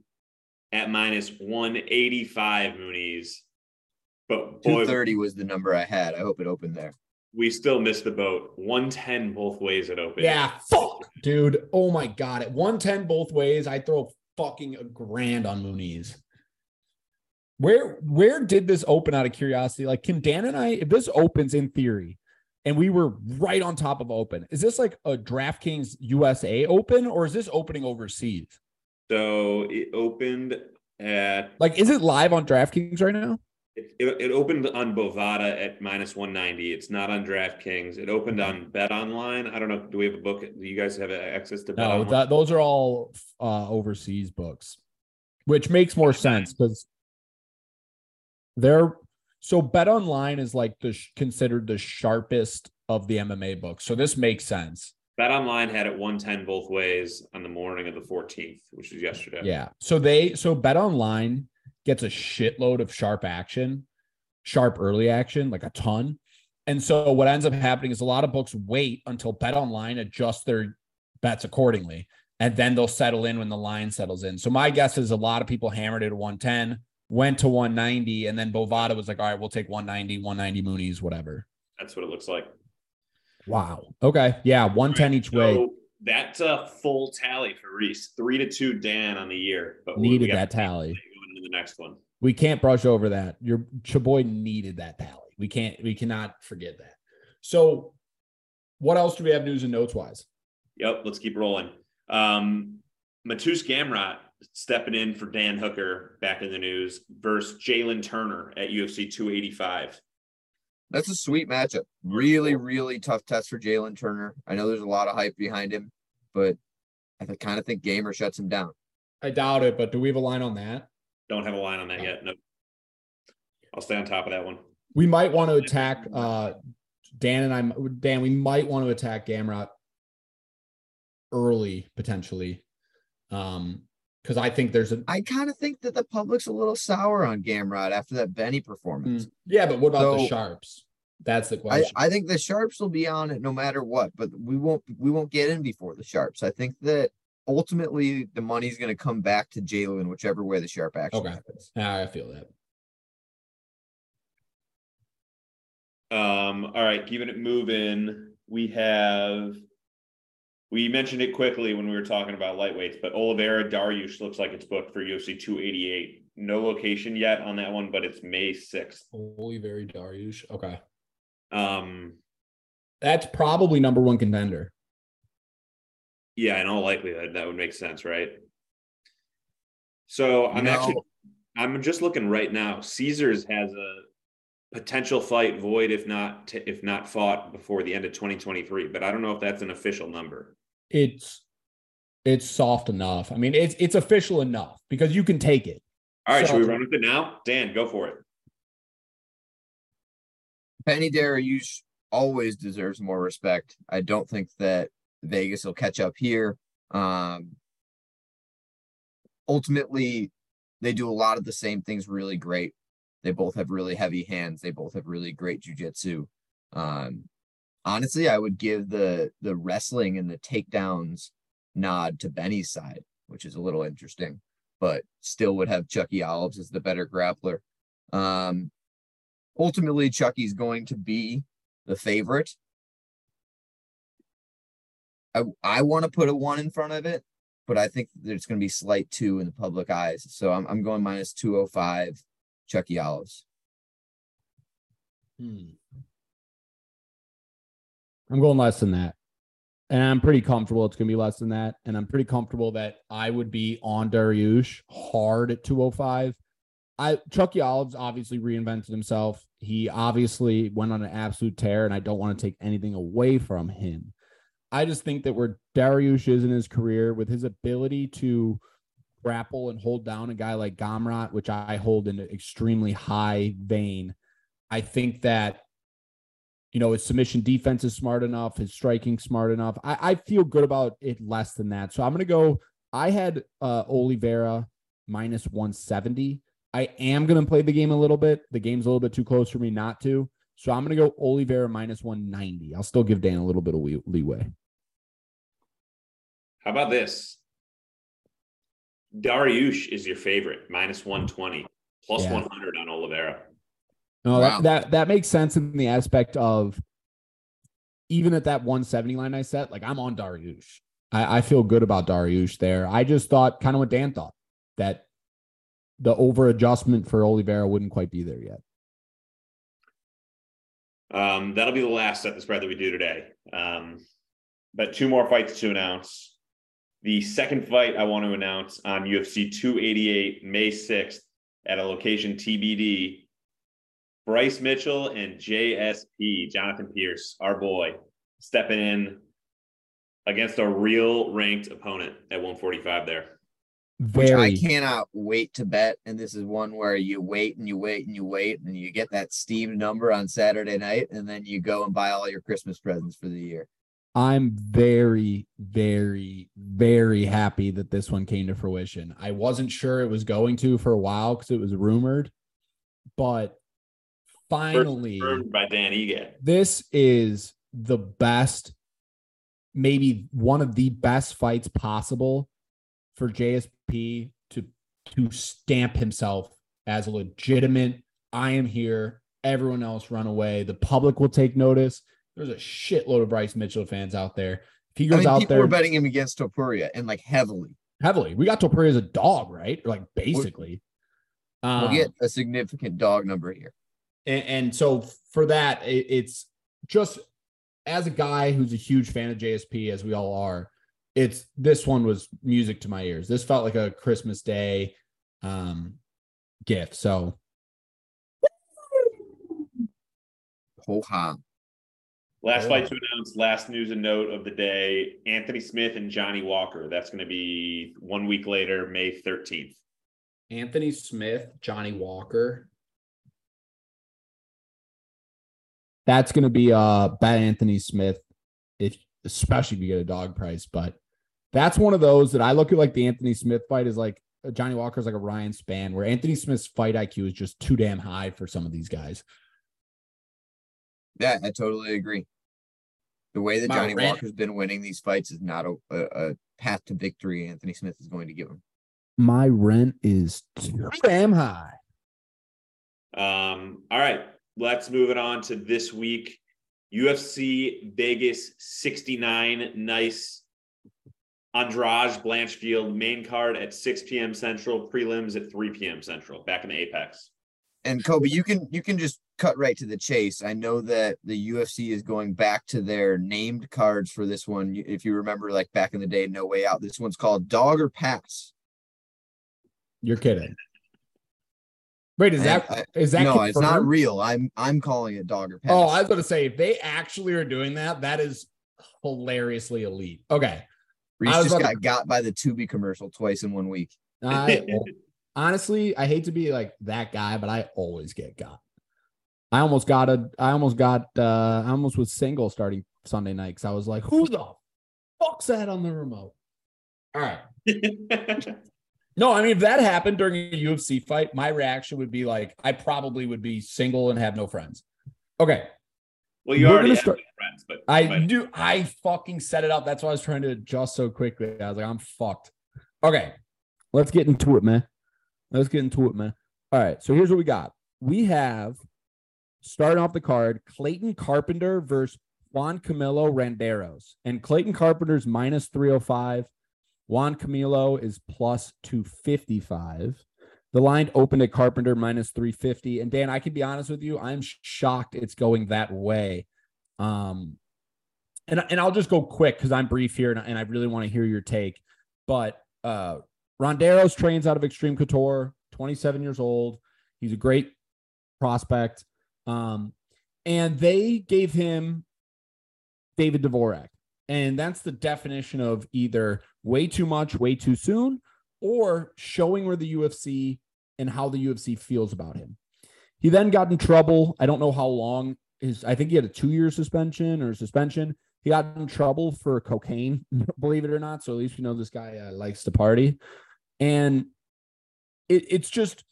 F: at minus 185 Muniz. But
E: boy, 230 was the number I had. I hope it opened there.
F: We still missed the boat. 110 both ways it opened.
D: Yeah, fuck, dude. Oh my god. At 110 both ways, I throw fucking a grand on Muniz. Where where did this open out of curiosity? Like, can Dan and I, if this opens in theory, and we were right on top of open, is this like a DraftKings USA open or is this opening overseas?
F: So it opened at
D: like, is it live on DraftKings right now?
F: It, it, it, opened on Bovada at minus 190. It's not on DraftKings. It opened on Bet Online. I don't know. Do we have a book? Do you guys have access to Bet
D: No, that, those are all uh, overseas books, which makes more sense because they're so Bet Online is like the considered the sharpest of the MMA books. So this makes sense.
F: Bet Online had it 110 both ways on the morning of the 14th, which was yesterday.
D: Yeah. So they so Bet Online gets a shitload of sharp action, sharp early action, like a ton. And so what ends up happening is a lot of books wait until Bet Online adjusts their bets accordingly, and then they'll settle in when the line settles in. So my guess is a lot of people hammered it at 110, went to 190, and then Bovada was like, all right, we'll take 190, 190 Muniz, whatever.
F: That's what it looks like.
D: Wow. Okay. Yeah. 110 each so way.
F: That's a full tally for Reese. Three to two Dan on the year.
D: But needed that tally
F: the next one.
D: We can't brush over that. Your Chaboy needed that tally. We can't. We cannot forget that. So, what else do we have news and notes wise?
F: Yep, let's keep rolling. Um, Mateusz Gamrot stepping in for Dan Hooker back in the news versus Jalen Turner at UFC 285.
E: That's a sweet matchup. Really, really tough test for Jalen Turner. I know there's a lot of hype behind him, but I kind of think Gamer shuts him down.
D: I doubt it, but do we have a line on that?
F: Don't have a line on that yet. Nope. I'll stay on top of that one.
D: We might want to attack uh, Dan and I. Dan, we might want to attack Gamrot early potentially, um, because I think there's a.
E: I kind of think that the public's a little sour on Gamrot after that Benny performance. Mm,
D: yeah, but what about so, the sharps? That's the question.
E: I, I think the sharps will be on it no matter what, but we won't we won't get in before the sharps. I think that ultimately the money's going to come back to Jalen, whichever way the sharp action okay. happens.
D: I feel that.
F: Um, all right, keeping it moving. We have we mentioned it quickly when we were talking about lightweights, but Oliveira Dariush looks like it's booked for UFC 288. No location yet on that one, but it's May 6th.
D: Oliveira Dariush. Okay.
F: Um
D: that's probably number one contender.
F: Yeah, in all likelihood, that would make sense, right? So I'm no. actually I'm just looking right now. Caesars has a potential fight void if not if not fought before the end of 2023, but I don't know if that's an official number.
D: It's it's soft enough. I mean, it's it's official enough because you can take it.
F: All right, so, should we run with it now? Dan, go for it.
E: Benny Dariush always deserves more respect. I don't think that Vegas will catch up here. Um, ultimately, they do a lot of the same things really great. They both have really heavy hands. They both have really great jujitsu. Um, honestly, I would give the the wrestling and the takedowns nod to Benny's side, which is a little interesting, but still would have Chucky Olives as the better grappler. Um, ultimately, Chucky's going to be the favorite. I I want to put a one in front of it, but I think there's going to be slight two in the public eyes. So I'm I'm going minus two oh five, Chucky Olives.
D: Hmm. I'm going less than that. And I'm pretty comfortable it's going to be less than that. And I'm pretty comfortable that I would be on Dariush hard at 205. I Chucky Olives obviously reinvented himself. He obviously went on an absolute tear, and I don't want to take anything away from him. I just think that where Dariush is in his career with his ability to grapple and hold down a guy like Gamrot, which I hold in an extremely high vein, I think that you know, his submission defense is smart enough, his striking smart enough. I, I feel good about it less than that. So I'm gonna go. I had uh Oliveira minus 170. I am gonna play the game a little bit. The game's a little bit too close for me not to. So I'm gonna go Oliveira minus 190. I'll still give Dan a little bit of leeway.
F: How about this? Dariush is your favorite, minus 120, plus yeah. 100 on Oliveira.
D: No, wow. that, that that makes sense in the aspect of even at that 170 line I set, like I'm on Dariush. I, I feel good about Dariush there. I just thought kind of what Dan thought that the over adjustment for Oliveira wouldn't quite be there yet.
F: Um, that'll be the last set the spread that we do today. Um, but two more fights to announce. The second fight I want to announce on UFC 288, May 6th, at a location TBD Bryce Mitchell and JSP, Jonathan Pearce, our boy, stepping in against a real ranked opponent at 145 there.
E: Very. Which I cannot wait to bet. And this is one where you wait and you wait and you wait and you get that steamed number on Saturday night and then you go and buy all your Christmas presents for the year.
D: I'm very, very, very happy that this one came to fruition. I wasn't sure it was going to for a while because it was rumored, but finally
F: by Dan Ige.
D: This is the best, maybe one of the best fights possible for JSP to to stamp himself as a legitimate. I am here. Everyone else run away. The public will take notice. There's a shitload of Bryce Mitchell fans out there. If he goes I mean, out there,
E: we're betting him against Topuria and like heavily.
D: Heavily, we got Topuria as a dog, right? Like basically,
E: we'll, we'll get a significant dog number here.
D: And, and so for that, it, it's just as a guy who's a huge fan of JSP, as we all are, it's this one was music to my ears. This felt like a Christmas Day um, gift. So,
E: ho.
F: Last fight to announce, last news and note of the day Anthony Smith and Johnny Walker. That's going to be one week later, May 13th.
D: Anthony Smith, Johnny Walker. that's going to be uh bet Anthony Smith, if especially if you get a dog price. But that's one of those that I look at like the Anthony Smith fight is like uh, Johnny Walker's like a Ryan Spann, where Anthony Smith's fight IQ is just too damn high for some of these guys.
E: Yeah, I totally agree. The way that Johnny rent. Walker's been winning these fights is not a, a, a path to victory. Anthony Smith is going to give him.
D: My rent is too damn high.
F: Um. All right let's move it on to this week. UFC Vegas 69. Nice. Andrade Blanchfield main card at 6 p.m. Central, prelims at 3 p.m. Central, back in the Apex.
E: And Kobe, you can you can just cut right to the chase. I know that the UFC is going back to their named cards for this one. If you remember, like back in the day, No Way Out. This one's called Dog or Pass.
D: You're kidding. Wait, is that I, is that
E: no? Confirmed? It's not real. I'm I'm calling it dog or oh, pass.
D: Oh, I was going to say if they actually are doing that, that is hilariously elite. Okay,
E: Reese just got to... got by the Tubi commercial twice in one week.
D: I, honestly, I hate to be like that guy, but I always get got. I almost got a. I almost got. uh I almost was single starting Sunday night because I was like, "Who the fuck's that on the remote?" All right. No, I mean, if that happened during a UFC fight, my reaction would be like, I probably would be single and have no friends. Okay.
F: Well, you
D: We're
F: already have
D: start-
F: friends, but
D: I
F: but
D: do. I fucking set it up. That's why I was trying to adjust so quickly. I was like, I'm fucked. Okay. Let's get into it, man. Let's get into it, man. All right. So here's what we got. We have starting off the card Clayton Carpenter versus Juan Camilo Ronderos. And Clayton Carpenter's minus 305. Juan Camilo is plus 255. The line opened at Carpenter minus 350. And Dan, I can be honest with you, I'm shocked it's going that way. Um, and, and I'll just go quick because I'm brief here and, and I really want to hear your take. But uh Ronderos trains out of Extreme Couture, 27 years old. He's a great prospect. Um, and they gave him David Dvorak. And that's the definition of either way too much, way too soon, or showing where the UFC and how the UFC feels about him. He then got in trouble. I don't know how long his, I think he had a two year suspension or suspension. He got in trouble for cocaine, believe it or not. So at least we know this guy uh, likes to party. And it, it's just,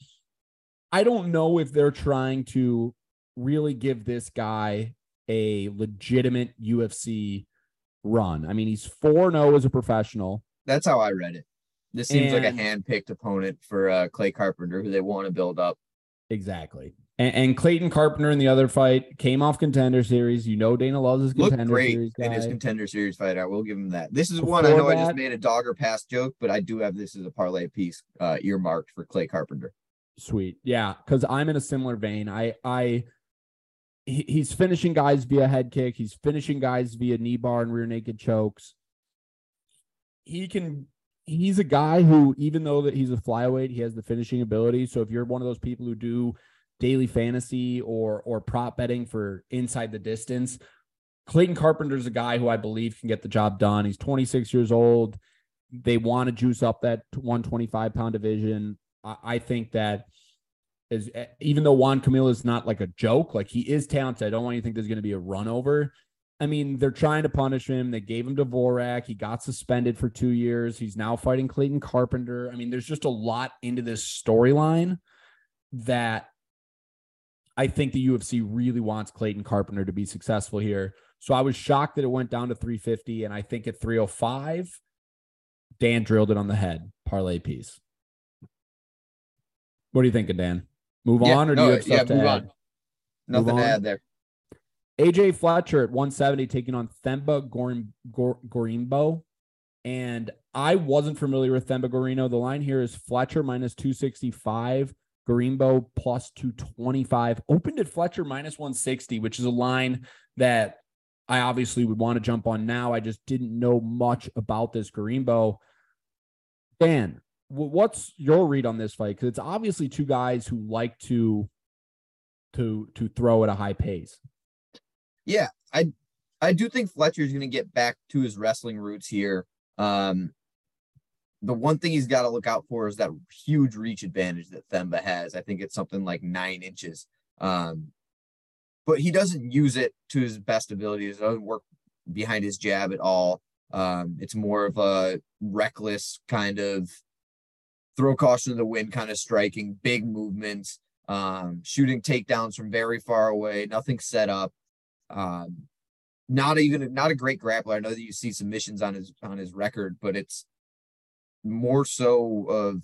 D: I don't know if they're trying to really give this guy a legitimate UFC run. I mean, he's 4 0 as a professional.
E: That's how I read it. This seems like a
D: And-
E: hand-picked opponent for uh, Clay Carpenter, who they want to build up.
D: Exactly. And, and Clayton Carpenter in the other fight came off contender series. You know, Dana loves his
E: Looked
D: contender
E: great
D: series guy.
E: in his contender series fight. I will give him that. This is one I know
D: Before
E: I just made a dogger pass joke, but I do have this as a parlay piece uh, earmarked for Clay Carpenter.
D: Sweet. Yeah, because I'm in a similar vein. I I he, he's finishing guys via head kick. He's finishing guys via knee bar and rear naked chokes. He can he's a guy who, even though that he's a flyweight, he has the finishing ability. So if you're one of those people who do daily fantasy or or prop betting for inside the distance, Clayton Carpenter's a guy who I believe can get the job done. He's 26 years old. They want to juice up that 125 pound division. I, I think that is eh, even though Juan Camilo is not like a joke, like he is talented. I don't want you to think there's going to be a run over. I mean, they're trying to punish him. They gave him Dvorak. He got suspended for two years. He's now fighting Clayton Carpenter. I mean, there's just a lot into this storyline that I think the UFC really wants Clayton Carpenter to be successful here. So I was shocked that it went down to 350, and I think at 305, Dan drilled it on the head. Parlay piece. What are you thinking, Dan? Move
E: Yeah,
D: on, or do you have stuff
E: yeah,
D: to
E: move
D: add?
E: on. Nothing
D: Move
E: to
D: on.
E: add there.
D: AJ Fletcher at 170 taking on Themba Gorim, Gor, Gorimbo. And I wasn't familiar with Themba Gorimbo. The line here is Fletcher minus 265, Gorimbo plus 225. Opened at Fletcher minus 160, which is a line that I obviously would want to jump on now. I just didn't know much about this Gorimbo. Dan, what's your read on this fight? Because it's obviously two guys who like to to to throw at a high pace.
E: Yeah, I I do think Fletcher's going to get back to his wrestling roots here. Um, the one thing he's got to look out for is that huge reach advantage that Themba has. I think it's something like nine inches. Um, but he doesn't use it to his best abilities. It doesn't work behind his jab at all. Um, it's more of a reckless kind of throw caution to the wind kind of striking, big movements, um, shooting takedowns from very far away, nothing set up. Um, not even not a great grappler. I know that you see submissions on his on his record, but it's more so of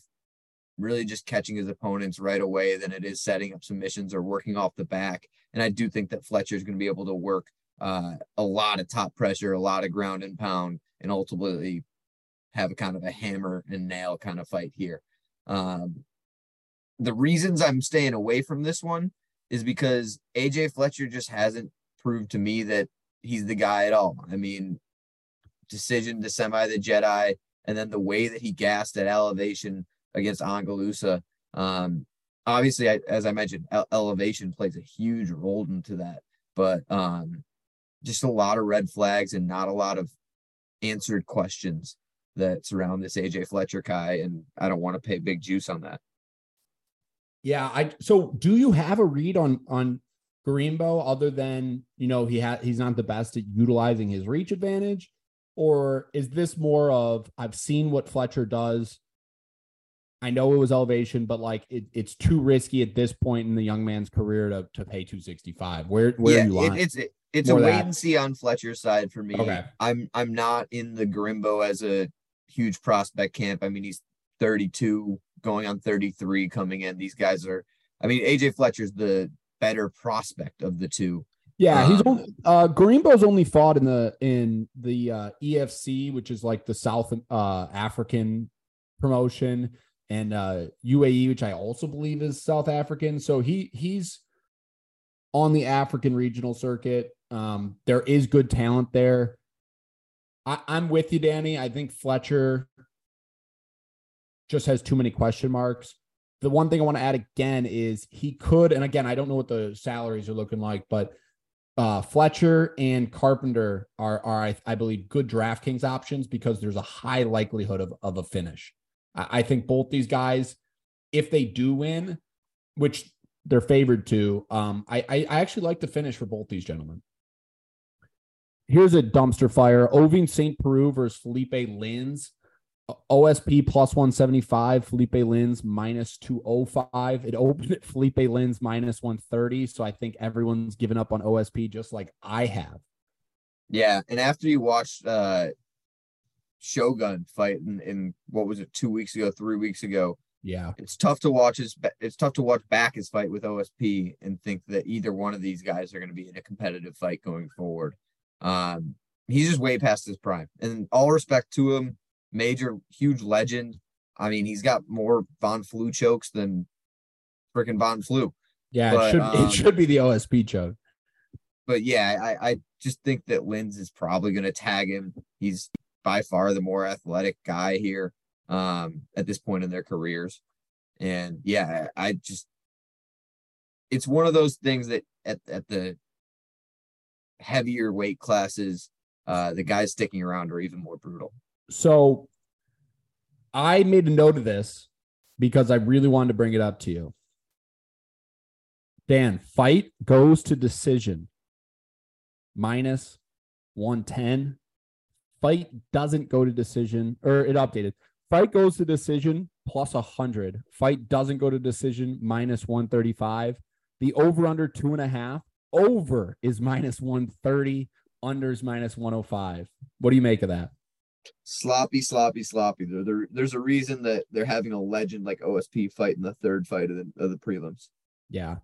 E: really just catching his opponents right away than it is setting up submissions or working off the back. And I do think that Fletcher is going to be able to work uh, a lot of top pressure, a lot of ground and pound, and ultimately have a kind of a hammer and nail kind of fight here. Um, the reasons I'm staying away from this one is because AJ Fletcher just hasn't proved to me that he's the guy at all. I mean, decision to semi the Jedi, and then the way that he gassed at elevation against Ange Loosa. Um, obviously, I, as I mentioned, ele- elevation plays a huge role into that, but um, just a lot of red flags and not a lot of answered questions that surround this AJ Fletcher guy, and I don't want to pay big juice on that.
D: Yeah, I so do you have a read on on Greenbow other than you know he had he's not the best at utilizing his reach advantage, or is this more of I've seen what Fletcher does, I know it was elevation, but like it, it's too risky at this point in the young man's career to to pay 265. Where where
E: yeah,
D: are you
E: it, it's it, it's
D: More
E: a wait
D: that.
E: and see on Fletcher's side for me.
D: Okay.
E: I'm I'm not in the Grimbo as a huge prospect camp. I mean, he's 32, going on 33 coming in. These guys are. I mean, AJ Fletcher's the better prospect of the two.
D: Yeah, he's
E: Um,
D: only uh Greenbow's only fought in the in the uh EFC, which is like the South uh African promotion, and uh UAE, which I also believe is South African. So he he's on the African regional circuit. Um, there is good talent there. I, I'm with you, Danny. I think Fletcher just has too many question marks. The one thing I want to add again is he could, and again, I don't know what the salaries are looking like, but uh, Fletcher and Carpenter are, are I, I believe, good DraftKings options because there's a high likelihood of, of a finish. I, I think both these guys, if they do win, which they're favored to, um, I, I, I actually like the finish for both these gentlemen. Here's a dumpster fire: Ovince St. Preux versus Felipe Lins. OSP plus 175, Felipe Lins minus 205. It opened at Felipe Lins minus 130. So I think everyone's given up on OSP just like I have.
E: Yeah, and after you watched uh Shogun fight in, in what was it two weeks ago, three weeks ago,
D: Yeah.
E: it's tough to watch his it's tough to watch back his fight with OSP and think that either one of these guys are going to be in a competitive fight going forward. Um, he's just way past his prime, and all respect to him, major huge legend. I mean, he's got more Von Flue chokes than freaking Von Flue.
D: Yeah.
E: But,
D: it should
E: um,
D: it should be the OSP choke.
E: But yeah, I, I just think that Lins is probably going to tag him. He's by far the more athletic guy here um, at this point in their careers. And yeah, I I just, it's one of those things that at, at the heavier weight classes, uh, the guys sticking around are even more brutal.
D: So I made a note of this because I really wanted to bring it up to you. Dan, fight goes to decision minus 110. Fight doesn't go to decision, or it updated. Fight goes to decision plus 100. Fight doesn't go to decision minus 135. The over under two and a half. Over is minus 130. Under is minus 105. What do you make of that?
E: Sloppy, sloppy, sloppy. There, there, there's a reason that they're having a legend like OSP fight in the third fight of the, of the prelims.
D: Yeah.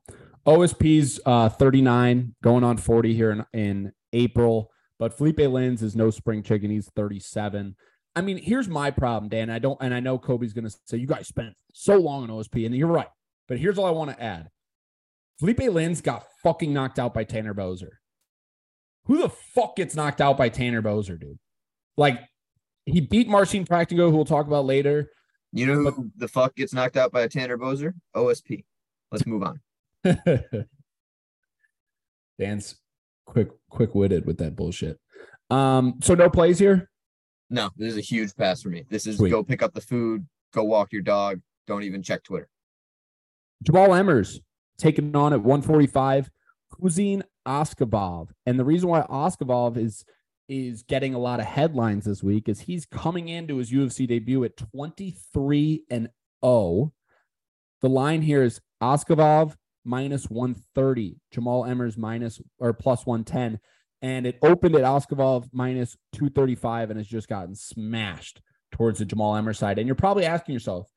D: OSP's uh 39 going on 40 here in, in April, but Felipe Lins is no spring chicken. He's 37. I mean, here's my problem, Dan. I don't, and I know Kobe's gonna say you guys spent so long on OSP, and you're right. But here's all I want to add. Felipe Lins got fucking knocked out by Tanner Boser. Who the fuck gets knocked out by Tanner Boser, dude? Like he beat Marcin Prachnio, who we'll talk about later.
E: You know who the fuck gets knocked out by a Tanner Boser? OSP. Let's move on.
D: Dan's quick quick witted with that bullshit. Um, so no plays here.
E: No, this is a huge pass for me. This is
D: Sweet.
E: go pick up the food, go walk your dog. Don't even check Twitter.
D: Jamal Emmers taking on at 145. Khusein Askhabov. And the reason why Askhabov is is getting a lot of headlines this week is he's coming into his UFC debut at 23 and 0. The line here is Askhabov minus 130, Jamal Emmers minus or plus 110. And it opened at Askhabov minus 235 and has just gotten smashed towards the Jamal Emmers side. And you're probably asking yourself,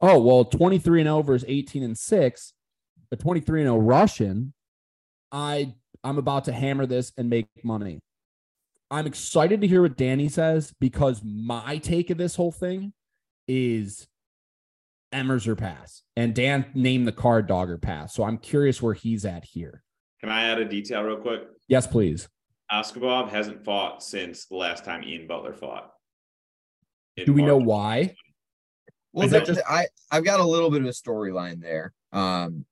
D: oh, well, 23 and 0 versus 18 and 6, but 23 and 0 Russian. I I'm about to hammer this and make money. I'm excited to hear what Danny says because my take of this whole thing is Emmers or pass. And Dan named the card dogger pass. So I'm curious where he's at here.
F: Can I add a detail real quick?
D: Yes, please.
F: Askhabov hasn't fought since the last time Ian Butler fought.
D: Do we know why?
E: Well,
D: Is that just-
E: I I've got a little bit of a storyline there. Um,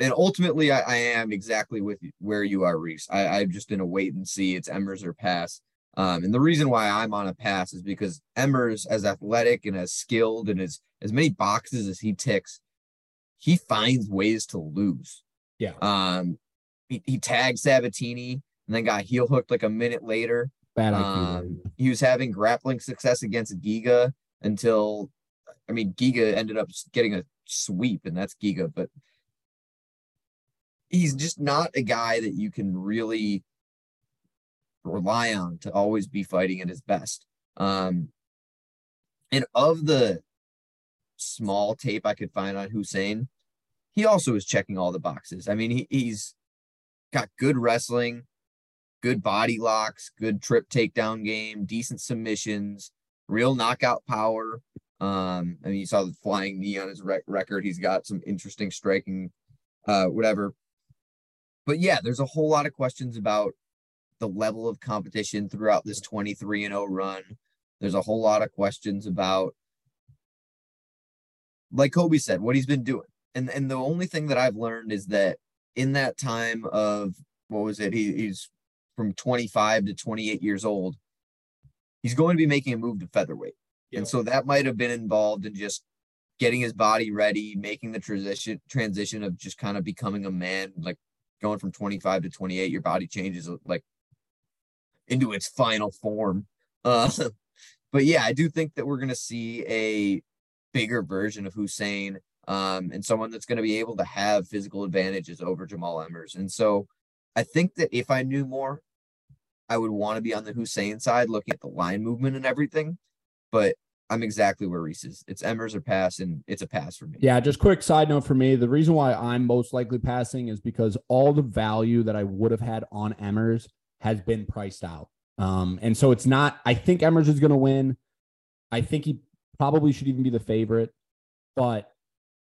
E: and ultimately, I, I am exactly with you, where you are, Reese. I, I'm just in a wait and see. It's Emmers or pass. Um, and the reason why I'm on a pass is because Emmers, as athletic and as skilled and as as many boxes as he ticks, he finds ways to lose.
D: Yeah.
E: Um, he, he tagged Sabatini and then got heel hooked like a minute later.
D: Bad IQ.
E: Um, he was having grappling success against Giga until I mean, Giga ended up getting a sweep, and that's Giga, but he's just not a guy that you can really rely on to always be fighting at his best. Um, and of the small tape I could find on Hussein, he also is checking all the boxes. I mean, he, he's got good wrestling, good body locks, good trip takedown game, decent submissions, real knockout power. Um, I mean, you saw the flying knee on his rec- record. He's got some interesting striking, uh, whatever. But yeah, there's a whole lot of questions about the level of competition throughout this 23 and 0 run. There's a whole lot of questions about, like Kobe said, what he's been doing. And and the only thing that I've learned is that in that time of what was it? He, he's from 25 to 28 years old. He's going to be making a move to featherweight. And so that might have been involved in just getting his body ready, making the transition transition of just kind of becoming a man, like going from 25 to 28, your body changes like into its final form. Uh, but yeah, I do think that we're going to see a bigger version of Hussein um, and someone that's going to be able to have physical advantages over Jamal Emmers. And so I think that if I knew more, I would want to be on the Hussein side, looking at the line movement and everything. But I'm exactly where Reese is. It's Emmers or pass, and it's a pass for me.
D: Yeah, just quick side note for me. The reason why I'm most likely passing is because all the value that I would have had on Emmers has been priced out. Um, and so it's not, I think Emmers is going to win. I think he probably should even be the favorite. But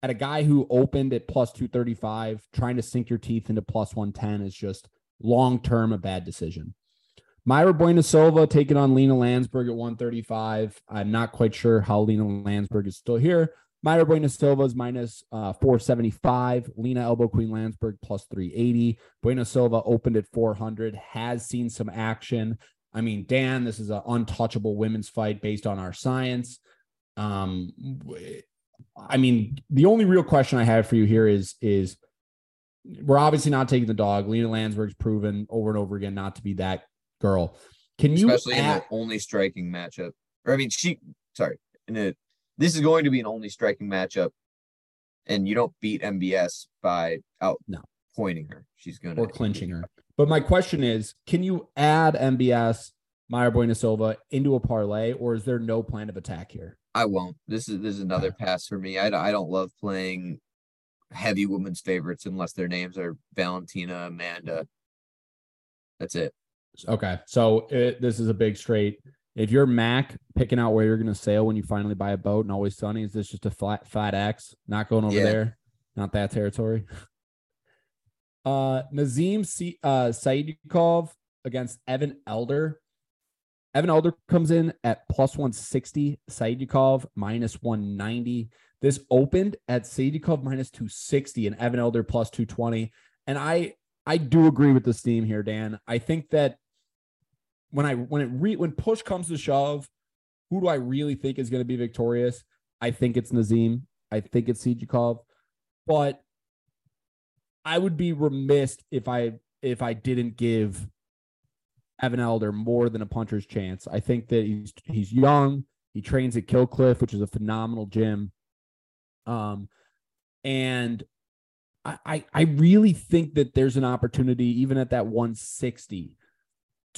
D: at a guy who opened at plus 235, trying to sink your teeth into plus 110 is just long term a bad decision. Mayra Bueno Silva taking on Lena Landsberg at 135. I'm not quite sure how Lena Landsberg is still here. Mayra Bueno Silva is minus, uh, 475. Lena Elbow Queen Landsberg plus 380. Bueno Silva opened at 400, has seen some action. I mean, Dan, this is an untouchable women's fight based on our science. Um, I mean, the only real question I have for you here is is we're obviously not taking the dog. Lena Landsberg's proven over and over again not to be that girl. Can you
E: especially add, in the only striking matchup? Or I mean, she sorry, in a this is going to be an only striking matchup, and you don't beat MBS by out
D: no
E: pointing her. She's gonna
D: or clinching her. But my question is, can you add MBS Mayra Bueno Silva into a parlay, or is there no plan of attack here?
E: I won't. This is this is another ah. pass for me. I, I don't love playing heavy women's favorites unless their names are Valentina, Amanda. That's it.
D: Okay, so it, this is a big straight. If you're Mac picking out where you're going to sail when you finally buy a boat and always sunny, is this just a flat flat X? Not going over yeah. there, not that territory. Uh, Nazim C- uh, Sadykhov against Evan Elder. Evan Elder comes in at plus 160, Sadykhov minus 190. This opened at Sadykhov minus 260 and Evan Elder plus 220. And I I do agree with this theme here, Dan. I think that when I when it re, when push comes to shove, who do I really think is going to be victorious? I think it's Nazim. I think it's Sadykhov. But I would be remiss if I if I didn't give Evan Elder more than a puncher's chance. I think that he's he's young. He trains at Kill Cliff, which is a phenomenal gym. Um, and I I really think that there's an opportunity, even at that 160,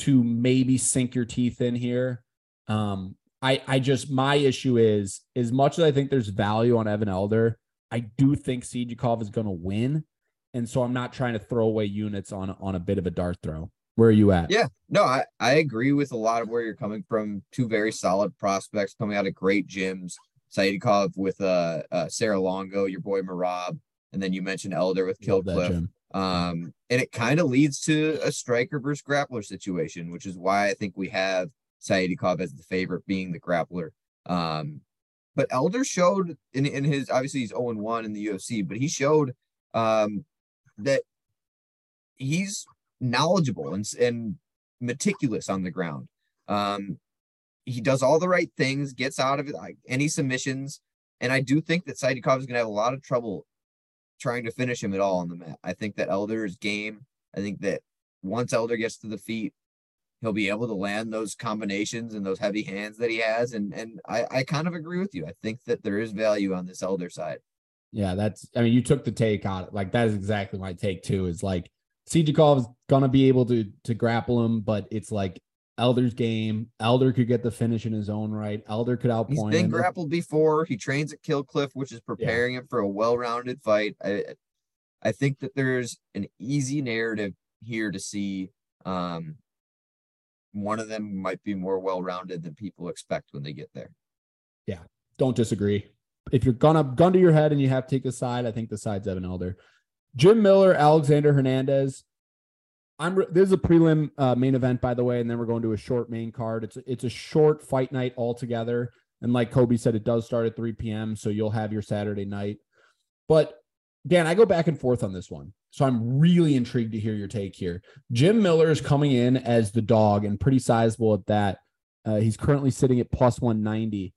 D: to maybe sink your teeth in here. Um, I I just my issue is as much as I think there's value on Evan Elder, I do think Sadykhov is going to win, and so I'm not trying to throw away units on on a bit of a dart throw. Where are you at?
E: Yeah, no, I, I agree with a lot of where you're coming from. Two very solid prospects coming out of great gyms. Sadykhov with uh, uh Serra-Longo, your boy Merab, and then you mentioned Elder with Kill Cliff. Um, and it kind of leads to a striker versus grappler situation, which is why I think we have Sadykhov as the favorite, being the grappler. Um, but Elder showed in, in his obviously he's 0 1 in the UFC, but he showed um that he's knowledgeable and, and meticulous on the ground. Um, he does all the right things, gets out of it, like any submissions. And I do think that Sadykhov is going to have a lot of trouble trying to finish him at all on the mat. I think that Elder is game. I think that once Elder gets to the feet, he'll be able to land those combinations and those heavy hands that he has. And and I, I kind of agree with you. I think that there is value on this elder side.
D: Yeah, that's I mean, you took the take on it. Like that is exactly my take too. Is like Sadykhov is gonna be able to to grapple him, but it's like Elder's game. Elder could get the finish in his own right. Elder could outpoint.
E: He's been
D: him.
E: grappled before. He trains at Kill Cliff, which is preparing him for a well-rounded fight. I I think that there's an easy narrative here to see. Um, one of them might be more well-rounded than people expect when they get there.
D: Yeah, don't disagree. If you're gonna gun to your head and you have to take a side, I think the side's Evan Elder. Jim Miller, Alexander Hernandez. I'm re- this is a prelim uh, main event, by the way, and then we're going to a short main card. It's it's a short fight night altogether, and like Kobe said, it does start at 3 p.m. So you'll have your Saturday night. But Dan, I go back and forth on this one, so I'm really intrigued to hear your take here. Jim Miller is coming in as the dog and pretty sizable at that. Uh, he's currently sitting at plus 190.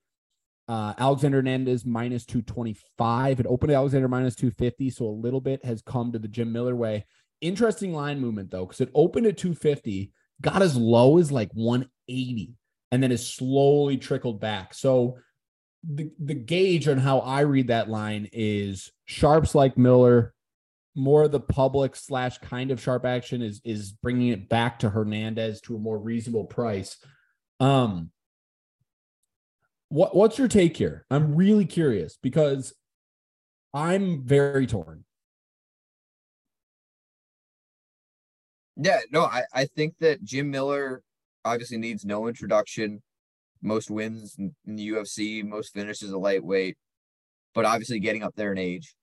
D: Uh, Alexander Hernandez minus 225. It opened Alexander minus 250. So a little bit has come to the Jim Miller way. Interesting line movement though, because it opened at 250, got as low as like 180, and then has slowly trickled back. So the, the gauge on how I read that line is sharps like Miller, more of the public slash kind of sharp action is is bringing it back to Hernandez to a more reasonable price. Um, what what's your take here? I'm really curious because I'm very torn.
E: Yeah, no, I, I think that Jim Miller obviously needs no introduction. Most wins in the UFC, most finishes a lightweight, but obviously getting up there in age.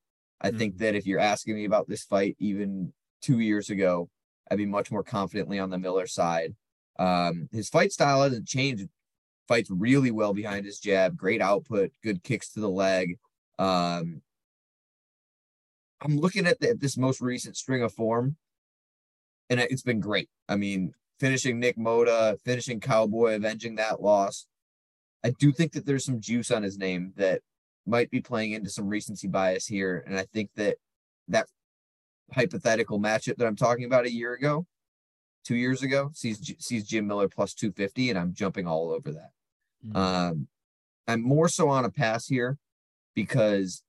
E: I think that if you're asking me about this fight even two years ago, I'd be much more confidently on the Miller side. Um, his fight style hasn't changed. Fights really well behind his jab, great output, good kicks to the leg. Um, I'm looking at, the, at this most recent string of form, and it- it's been great. I mean, finishing Nick Motta, finishing Cowboy, avenging that loss. I do think that there's some juice on his name that might be playing into some recency bias here, and I think that that hypothetical matchup that I'm talking about a year ago, two years ago, sees sees Jim Miller plus 250, and I'm jumping all over that. Um, I'm more so on a pass here because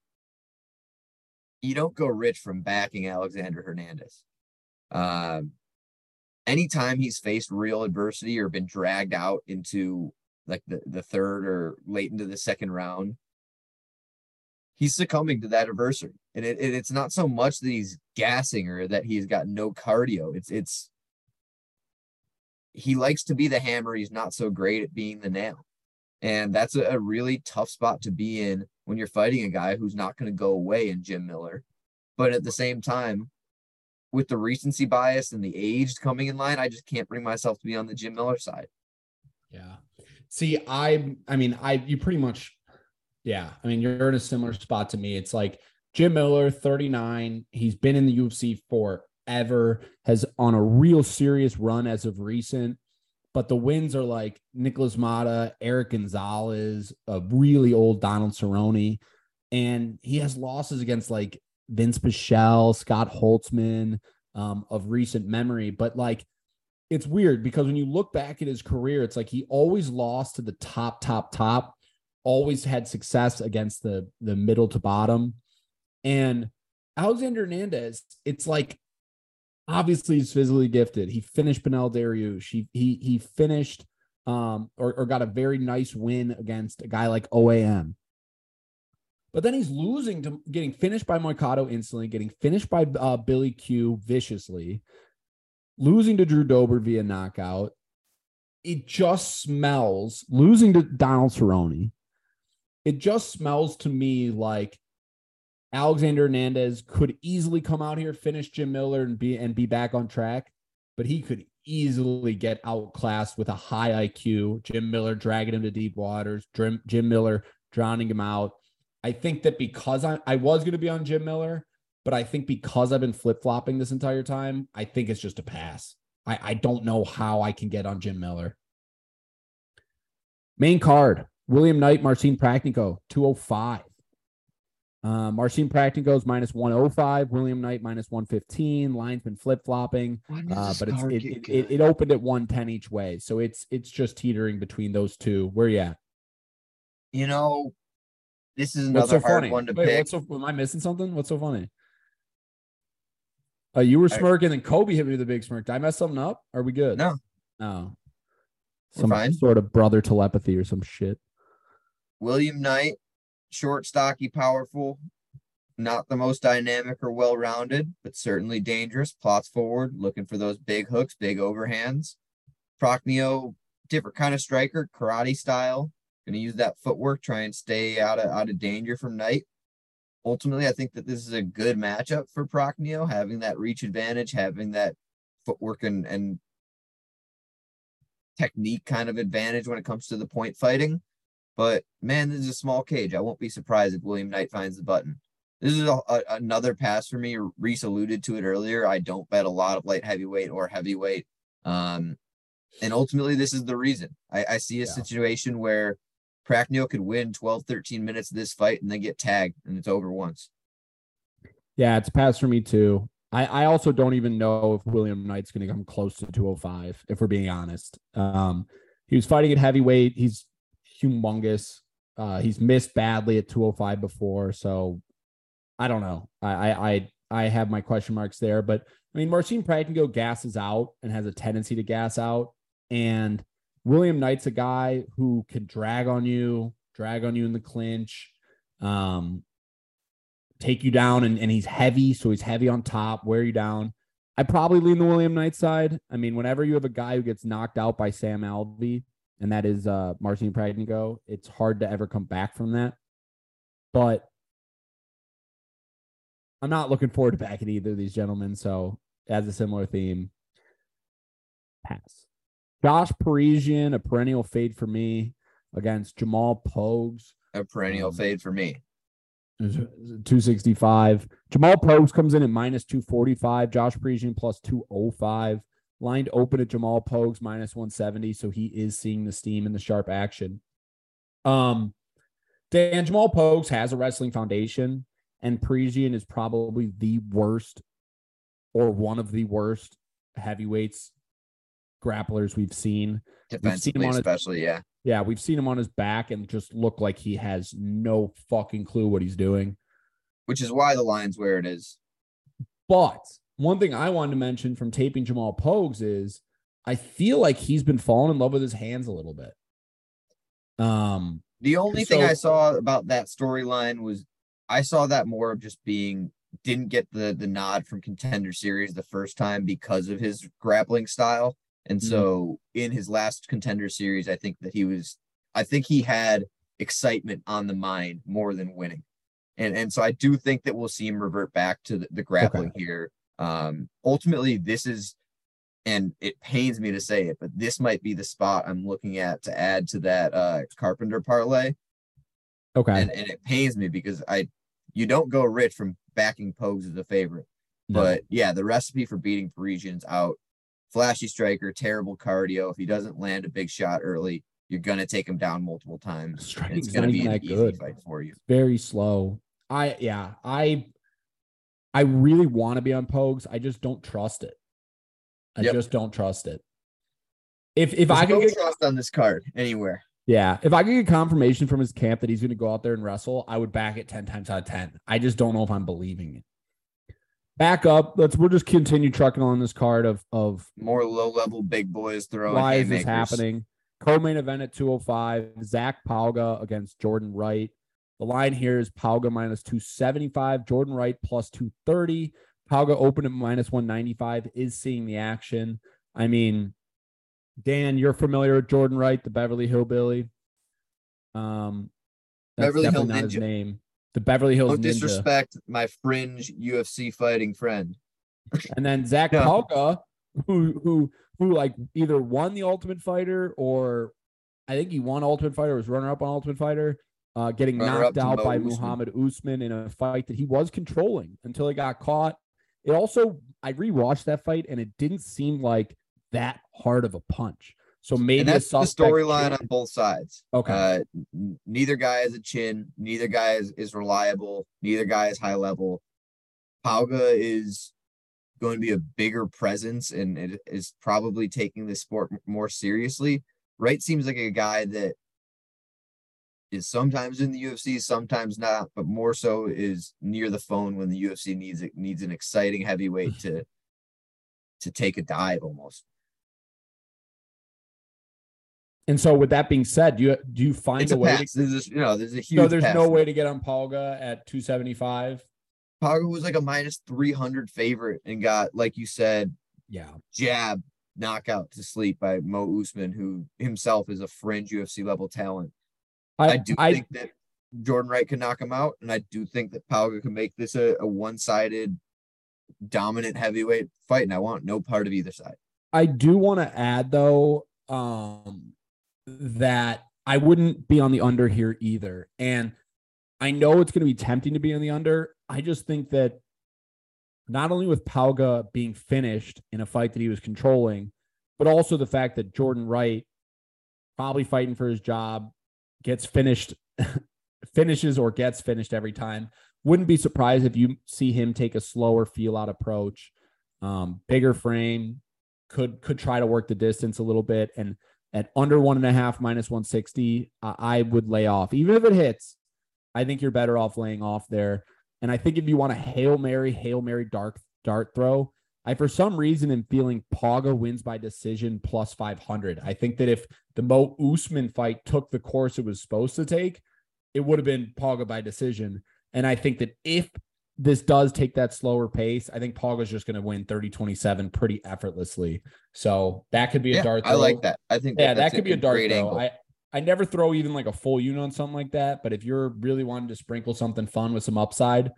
E: you don't go rich from backing Alexander Hernandez. Um, anytime he's faced real adversity or been dragged out into like the, the third or late into the second round, he's succumbing to that adversity. And it, it- it's not so much that he's gassing or that he's got no cardio. It's it's he likes to be the hammer. He's not so great at being the nail. And that's a, a really tough spot to be in when you're fighting a guy who's not going to go away in Jim Miller. But at the same time, with the recency bias and the age coming in line, I just can't bring myself to be on the Jim Miller side.
D: Yeah. See, I I mean, I you pretty much yeah, I mean, you're in a similar spot to me. It's like Jim Miller, 39. He's been in the UFC forever, has on a real serious run as of recent. But the wins are like Nicholas Motta, Eric Gonzalez, a really old Donald Cerrone. And he has losses against like Vince Pichel, Scott Holtzman um, of recent memory. But like it's weird because when you look back at his career, it's like he always lost to the top, top, top, always had success against the the middle to bottom. And Alexander Hernandez, it's like obviously he's physically gifted. He finished Beneil Dariush. He he he finished um or, or got a very nice win against a guy like OAM. But then he's losing to getting finished by Moicano instantly, getting finished by uh, Billy Q viciously, losing to Drew Dober via knockout. It just smells losing to Donald Cerrone. It just smells to me like Alexander Hernandez could easily come out here, finish Jim Miller, and be and be back on track, but he could easily get outclassed with a high IQ. Jim Miller dragging him to deep waters, Jim, Jim Miller drowning him out. I think that because I, I was going to be on Jim Miller, but I think because I've been flip flopping this entire time, I think it's just a pass. I, I don't know how I can get on Jim Miller. Main card William Knight, Marcin Prachnio, 205. Uh, Marcin Prachnio is minus 105. William Knight minus 115. Line's been flip flopping, uh, but it's it, it, it, it opened at 110 each way. So it's it's just teetering between those two. Where you at?
E: You know, this is another
D: so
E: hard
D: funny?
E: one to
D: Wait,
E: pick.
D: what's so, am I missing something? What's so funny? Uh, you were
E: I-
D: smirking, and Kobe hit me with a big smirk. Did I mess something up? Are we good?
E: No.
D: No.
E: We're
D: Some
E: fine.
D: sort of brother telepathy or some shit.
E: William Knight, short, stocky, powerful, not the most dynamic or well rounded, but certainly dangerous. Plots forward, looking for those big hooks, big overhands. Prachnio, different kind of striker, karate style. Gonna use that footwork, try and stay out of out of danger from Knight. Ultimately, I think that this is a good matchup for Prachnio, having that reach advantage, having that footwork and, and technique kind of advantage when it comes to the point fighting. But man, this is a small cage. I won't be surprised if William Knight finds the button. This is a, a- another pass for me. Reese alluded to it earlier. I don't bet a lot of light heavyweight or heavyweight. Um, and ultimately, this is the reason. I, I see a
D: Yeah.
E: situation where Prachnio could win 12, 13 minutes of this fight and then get tagged and it's over once.
D: Yeah, it's a pass for me too. I, I also don't even know if William Knight's going to come close to 205, if we're being honest. Um, he was fighting at heavyweight. He's humongous. Uh, he's missed badly at 205 before. So I don't know. I, I, I, I have my question marks there. But I mean, Marcin Prachnio gasses out and has a tendency to gas out. And William Knight's a guy who can drag on you, drag on you in the clinch. Um, take you down and, and he's heavy, so he's heavy on top, wear you down. I probably lean the William Knight side. I mean, whenever you have a guy who gets knocked out by Sam Alvey, and that is uh Marcin Prachnio, it's hard to ever come back from that. But I'm not looking forward to backing either of these gentlemen. So as a similar theme, pass. Josh Parisian, a perennial fade for me against Jamal Pogues.
E: A perennial
D: Um,
E: fade for me.
D: 265. Jamal Pogues comes in at minus 245. Josh Parisian plus 205. Lined open at Jamal Pogues minus 170. So he is seeing the steam and the sharp action. Um, Dan Jamal Pogues has a wrestling foundation, and Parisian is probably the worst or one of the worst heavyweights grapplers we've seen.
E: Defensively,
D: on it-
E: especially, yeah.
D: Yeah, we've seen him on his back and just look like he has no fucking clue what he's doing.
E: Which is why the line's where it is.
D: But one thing I wanted to mention from taping Jamal Pogues is I feel like he's been falling in love with his hands a little bit. Um,
E: The only thing I saw about that storyline was I saw that more of just being didn't get the the nod from contender series the first time because of his grappling style. And
D: Mhm.
E: so in his last contender series, I think that he was I think he had excitement on the mind more than winning. And and so I do think that we'll see him revert back to the, the grappling here. Um ultimately this is and it pains me to say it, but this might be the spot I'm looking at to add to that uh Carpenter parlay.
D: okay.
E: And and it pains me because I you don't go rich from backing Pogues as a favorite.
D: No.
E: But yeah, the recipe for beating Parisians out. Flashy striker, terrible cardio. If he doesn't land a big shot early, you're gonna take him down multiple times. it's gonna be an
D: that
E: easy
D: good.
E: fight for you.
D: very slow. I yeah, I I really want to be on Pogues. I just don't trust it. I
E: Yep.
D: just don't trust it. If if I can
E: no
D: get
E: trust on this card anywhere.
D: yeah, if I could get confirmation from his camp that he's going to go out there and wrestle, I would back it 10 times out of 10. I just don't know if I'm believing it. Back up. Let's we'll just continue trucking on this card of of
E: More low level big boys throwing.
D: why is this happening? Co-main event at 205. Zach Pauga against Jordan Wright. The line here is Pauga minus 275, Jordan Wright plus 230. Pauga open at minus 195 is seeing the action. I mean, Dan, you're familiar with Jordan Wright, the Beverly Hillbilly. Um, that's
E: Beverly Hill
D: definitely not his name. The Beverly Hills
E: No
D: Ninja.
E: disrespect, my fringe UFC fighting friend.
D: And then Zach
E: Yeah.
D: Pauga, who who who like either won the Ultimate Fighter or I think he won Ultimate Fighter, was runner up on Ultimate Fighter, uh, getting
E: Runner-up
D: knocked out
E: Mo
D: by
E: Usman.
D: Muhammad Usman in a fight that he was controlling until he got caught. It also I rewatched that fight and it didn't seem like that hard of a punch. So maybe
E: and that's the storyline on both sides.
D: Okay.
E: Uh, neither guy has a chin. Neither guy is, is reliable. Neither guy is high level. Pauga is going to be a bigger presence and it is probably taking the sport more seriously. Wright seems like a guy that is sometimes in the UFC, sometimes not, but more so is near the phone when the UFC needs it needs an exciting heavyweight to to take a dive almost.
D: And so, with that being said, do you do you find
E: It's
D: a
E: a
D: way? To,
E: There's a, you know, there's a huge
D: so there's
E: pass
D: no way to get on Pauga at 275.
E: Pogo was like a minus 300 favorite and got, like you said,
D: Yeah,
E: jab knockout to sleep by Mo Usman, who himself is a fringe UFC level talent. I, do think that Jordan Wright can knock him out, and I do think that Pauga can make this a, a one sided dominant heavyweight fight, and I want no part of either side.
D: I do want to add though um, that I wouldn't be on the under here either. And I know it's going to be tempting to be on the under. I just think that not only with Pauga being finished in a fight that he was controlling, but also the fact that Jordan Wright probably fighting for his job gets finished finishes or gets finished every time. Wouldn't be surprised if you see him take a slower feel out approach, um, bigger frame, could could try to work the distance a little bit. And at under one and a half minus 160, I, would lay off. Even if it hits, I think you're better off laying off there. And I think if you want a Hail Mary, Hail Mary dark dart throw, I for some reason am feeling Pauga wins by decision plus 500. I think that if the Mo Usman fight took the course it was supposed to take, it would have been Pauga by decision. And I think that if this does take that slower pace, I think Pauga's just going to win 30 27 pretty effortlessly. So that could be a
E: Yeah,
D: dart
E: I like that. I think
D: Yeah, that could be a dart throw.
E: angle.
D: I, I never throw even like a full unit on something like that. But if you're really wanting to sprinkle something fun with some upside,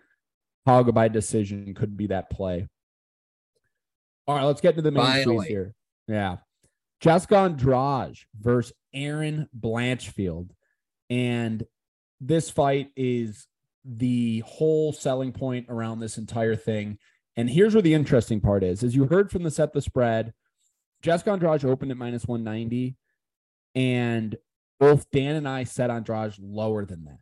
D: Paga by decision could be that play. All right, let's get into the main
E: Finally.
D: here. Yeah. Jessica Andrade versus Erin Blanchfield. And this fight is the whole selling point around this entire thing. And here's where the interesting part is. As you heard from the set the spread, Jessica Andrade opened at minus 190. And both Dan and I set Andrade lower than that.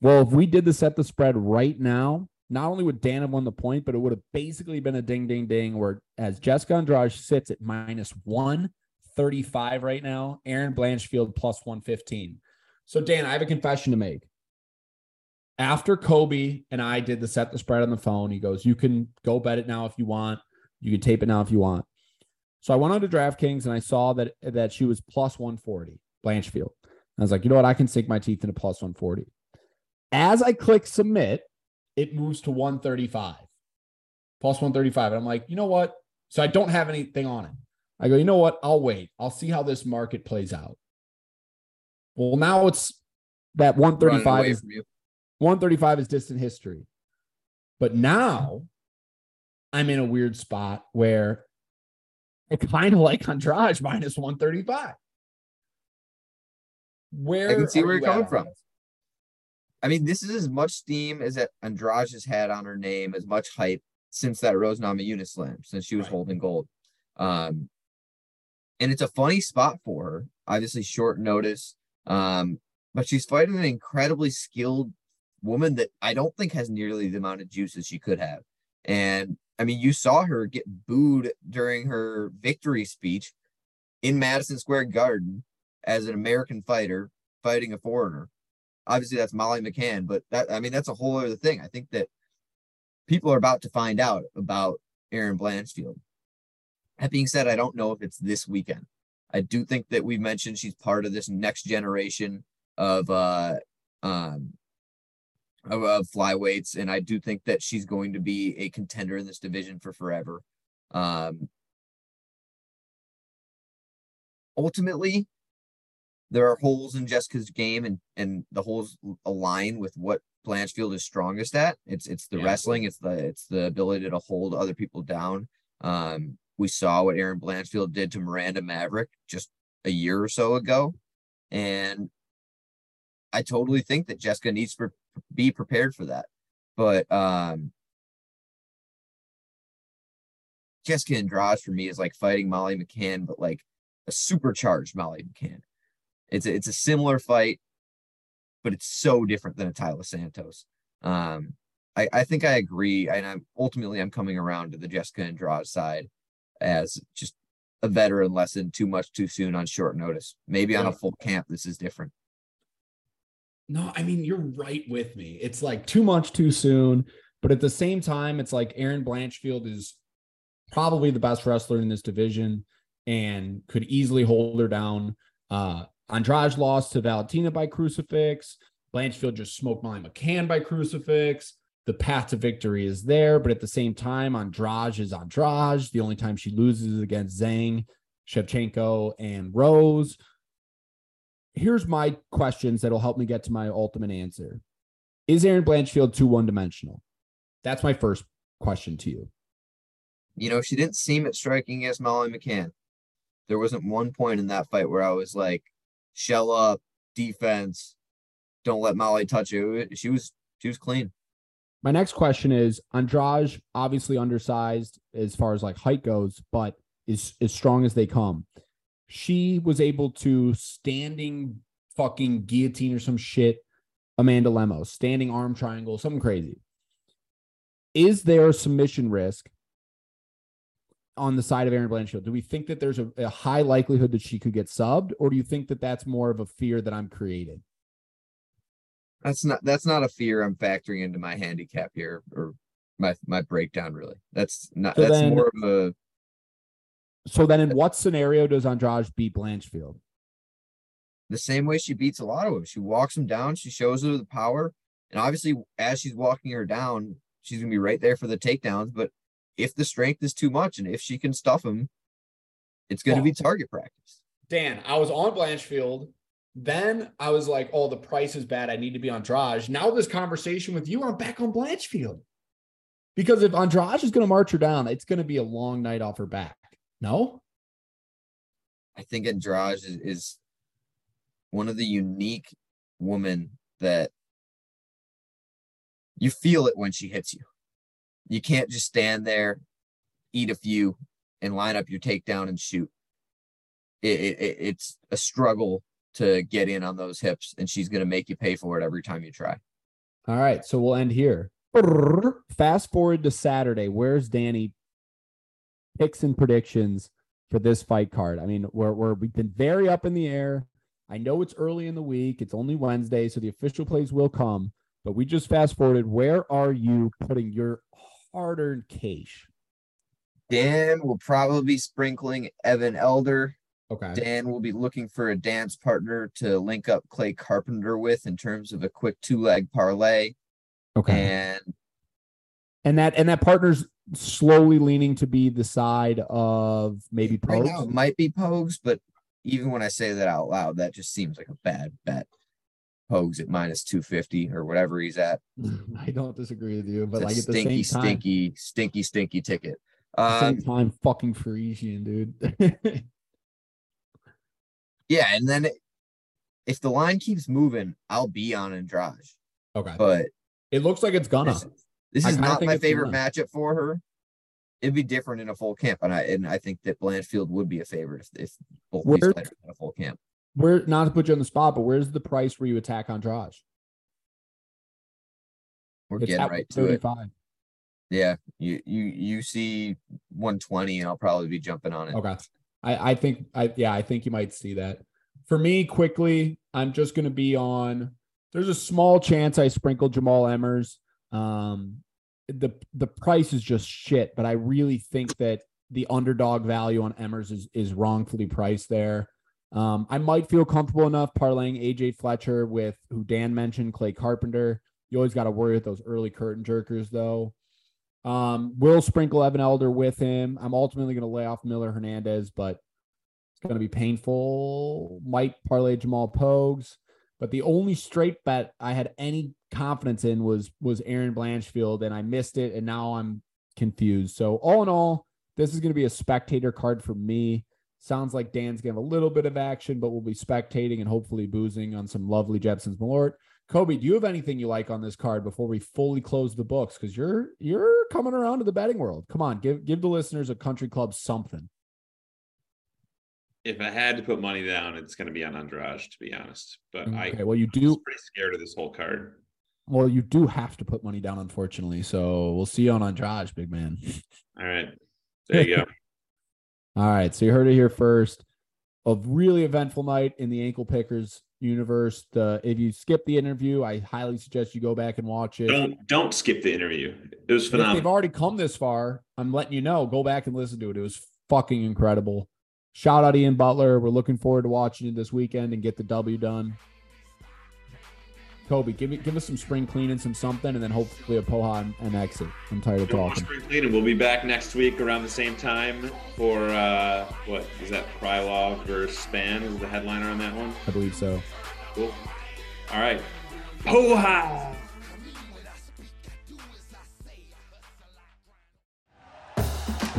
D: Well, if we did the set the spread right now, not only would Dan have won the point, but it would have basically been a ding, ding, ding. Where as Jessica Andrade sits at minus 135 right now, Erin Blanchfield plus 115. So, Dan, I have a confession to make. After Kobe and I did the set the spread on the phone, he goes, You can go bet it now if you want. You can tape it now if you want. So I went on to DraftKings and I saw that that she was plus 140, Blanchfield. I was like, you know what? I can sink my teeth into plus 140. As I click submit, it moves to 135, plus 135. And I'm like, you know what? So I don't have anything on it. I go, you know what? I'll wait. I'll see how this market plays out. Well, now it's that 135 is. 135 is distant history. But now I'm in a weird spot where I kind of like Andrade minus 135. Where
E: I can see where
D: you
E: you're coming from. I mean, this is as much steam as that Andrade has had on her name, as much hype since that Rose Namajunas slam, since she was
D: Right.
E: holding gold. Um, and it's a funny spot for her. Obviously, short notice. Um, but she's fighting an incredibly skilled woman that I don't think has nearly the amount of juice as she could have. And I mean, you saw her get booed during her victory speech in Madison Square Garden as an American fighter fighting a foreigner obviously that's Molly McCann, but that I mean that's a whole other thing. I think that people are about to find out about Erin Blanchfield. That being said, I don't know if it's this weekend. I do think that we mentioned she's part of this next generation of uh um of, of flyweights, and I do think that she's going to be a contender in this division for forever. Um ultimately there are holes in Jessica's game and and the holes align with what Blanchfield is strongest at. It's it's the
D: Yeah.
E: wrestling, it's the it's the ability to hold other people down. Um we saw what Erin Blanchfield did to Miranda Maverick just a year or so ago. And I totally think that Jessica needs to be prepared for that. But um Jessica Andrade for me is like fighting Molly McCann, but like a supercharged Molly McCann. It's a, it's a similar fight, but it's so different than a Taila Santos. Um, I, I think I agree, and I'm ultimately I'm coming around to the Jessica Andrade side as just a veteran lesson too much too soon on short notice. Maybe on a full camp, this is different.
D: No, I mean you're right with me. It's like too much too soon, but at the same time, it's like Aaron Blanchfield is probably the best wrestler in this division and could easily hold her down. Uh, Andrade lost to Valentina by crucifix. Blanchfield just smoked Molly McCann by crucifix. The path to victory is there, but at the same time, Andrade is Andrade. The only time she loses is against Zhang, Shevchenko, and Rose. Here's my questions that'll help me get to my ultimate answer. Is Erin Blanchfield too one dimensional? That's my first question to you.
E: You know, she didn't seem at striking as Molly McCann. There wasn't one point in that fight where I was like, shell up, defense, don't let Molly touch you. She was she was clean.
D: My next question is Andrade, obviously undersized as far as like height goes, but is as strong as they come. She was able to standing fucking guillotine or some shit Amanda Lemos, standing arm triangle, something crazy. Is there a submission risk on the side of Erin Blanchfield? Do we think that there's a, a, high likelihood that she could get subbed, or do you think that that's more of a fear that I'm creating?
E: That's not that's not a fear I'm factoring into my handicap here or my my breakdown really. That's not so that's then, more of a.
D: So then, in what scenario does Andrade beat Blanchfield?
E: The same way she beats a lot of them. She walks him down. She shows her the power, and obviously, as she's walking her down, she's gonna be right there for the takedowns. But if the strength is too much and if she can stuff him, it's going to be target practice.
D: Dan, I was on Blanchfield. Then I was like, oh, the price is bad. I need to be on Andrade. Now, this conversation with you, I'm back on Blanchfield. Because if Andrade is going to march her down, it's going to be a long night off her back. No?
E: I think Andrade is, is one of the unique women that you feel it when she hits you. You can't just stand there, eat a few, and line up your takedown and shoot. It, it, it's a struggle to get in on those hips, and she's going to make you pay for it every time you try.
D: All right, so we'll end here. Fast forward to Saturday. Where's Danny? Picks and predictions for this fight card. I mean, we're, we're we've been very up in the air. I know it's early in the week. It's only Wednesday, so the official plays will come. But we just fast forwarded. Where are you putting your hard earned cash?
E: Dan will probably be sprinkling Evan Elder.
D: Okay.
E: Dan will be looking for a dance partner to link up Clay Carpenter with in terms of a quick two leg parlay.
D: Okay.
E: And
D: and that and that partner's slowly leaning to be the side of maybe Pogues. Right now
E: it might be Pogues, but even when I say that out loud, that just seems like a bad bet. Pogues at minus 250 or whatever he's at.
D: I don't disagree with you, but like
E: at
D: stinky,
E: the same time, stinky, stinky, stinky ticket.
D: Um, same time, fucking Parisian, dude.
E: yeah, and then if the line keeps moving, I'll be on Andrade.
D: Okay,
E: but
D: it looks like it's gonna.
E: This is not my favorite matchup for her. It'd be different in a full camp, and I and I think that Blanchfield would be a favorite if, if both Where, these players had a full camp
D: where not to put you on the spot, but where's the price where you attack on Andrade?
E: We're it's getting right to 35. it. Yeah, you you you see 120, and I'll probably be jumping on it.
D: Okay, I I think I yeah I think you might see that. For me, quickly, I'm just going to be on. There's a small chance I sprinkle Jamal Emmers. Um, the the price is just shit, but I really think that the underdog value on Emmers is is wrongfully priced there. Um, I might feel comfortable enough parlaying AJ Fletcher with who Dan mentioned, Clay Carpenter. You always got to worry with those early curtain jerkers, though. Um, will sprinkle Evan Elder with him. I'm ultimately going to lay off Miller Hernandez, but it's going to be painful. Might parlay Jamal Pogues, but the only straight bet I had any confidence in was was Erin Blanchfield, and I missed it, and now I'm confused. So all in all, this is going to be a spectator card for me. Sounds like Dan's gonna have a little bit of action, but we'll be spectating and hopefully boozing on some lovely Jeppson's Malort. Kobe, do you have anything you like on this card before we fully close the books? Because you're you're coming around to the betting world. Come on, give give the listeners a country club something.
F: if I had to put money down, it's going to be on Andrade, to be honest. But I,
D: well you
F: I'm
D: do
F: pretty scared of this whole card.
D: Well you do have to put money down, unfortunately. So we'll see you on Andrade, big man.
F: All right, there you go.
D: All right, so you heard it here first. A really eventful night in the ankle pickers universe. The if you skip the interview, I highly suggest you go back and watch it.
F: don't don't skip the interview. It was
D: If they've already come this far, I'm letting you know. Go back and listen to it. It was fucking incredible. Shout out Ian Butler. We're looking forward to watching it this weekend and get the W done. Kobe, give me give us some spring cleaning, some something, and then hopefully a Poha and an exit. I'm tired of
F: No more
D: talking.
F: spring cleaning. We'll be back next week around the same time for uh what is that? Krylov versus Spann is the headliner on that one.
D: I believe so.
F: Cool. All right. Poha!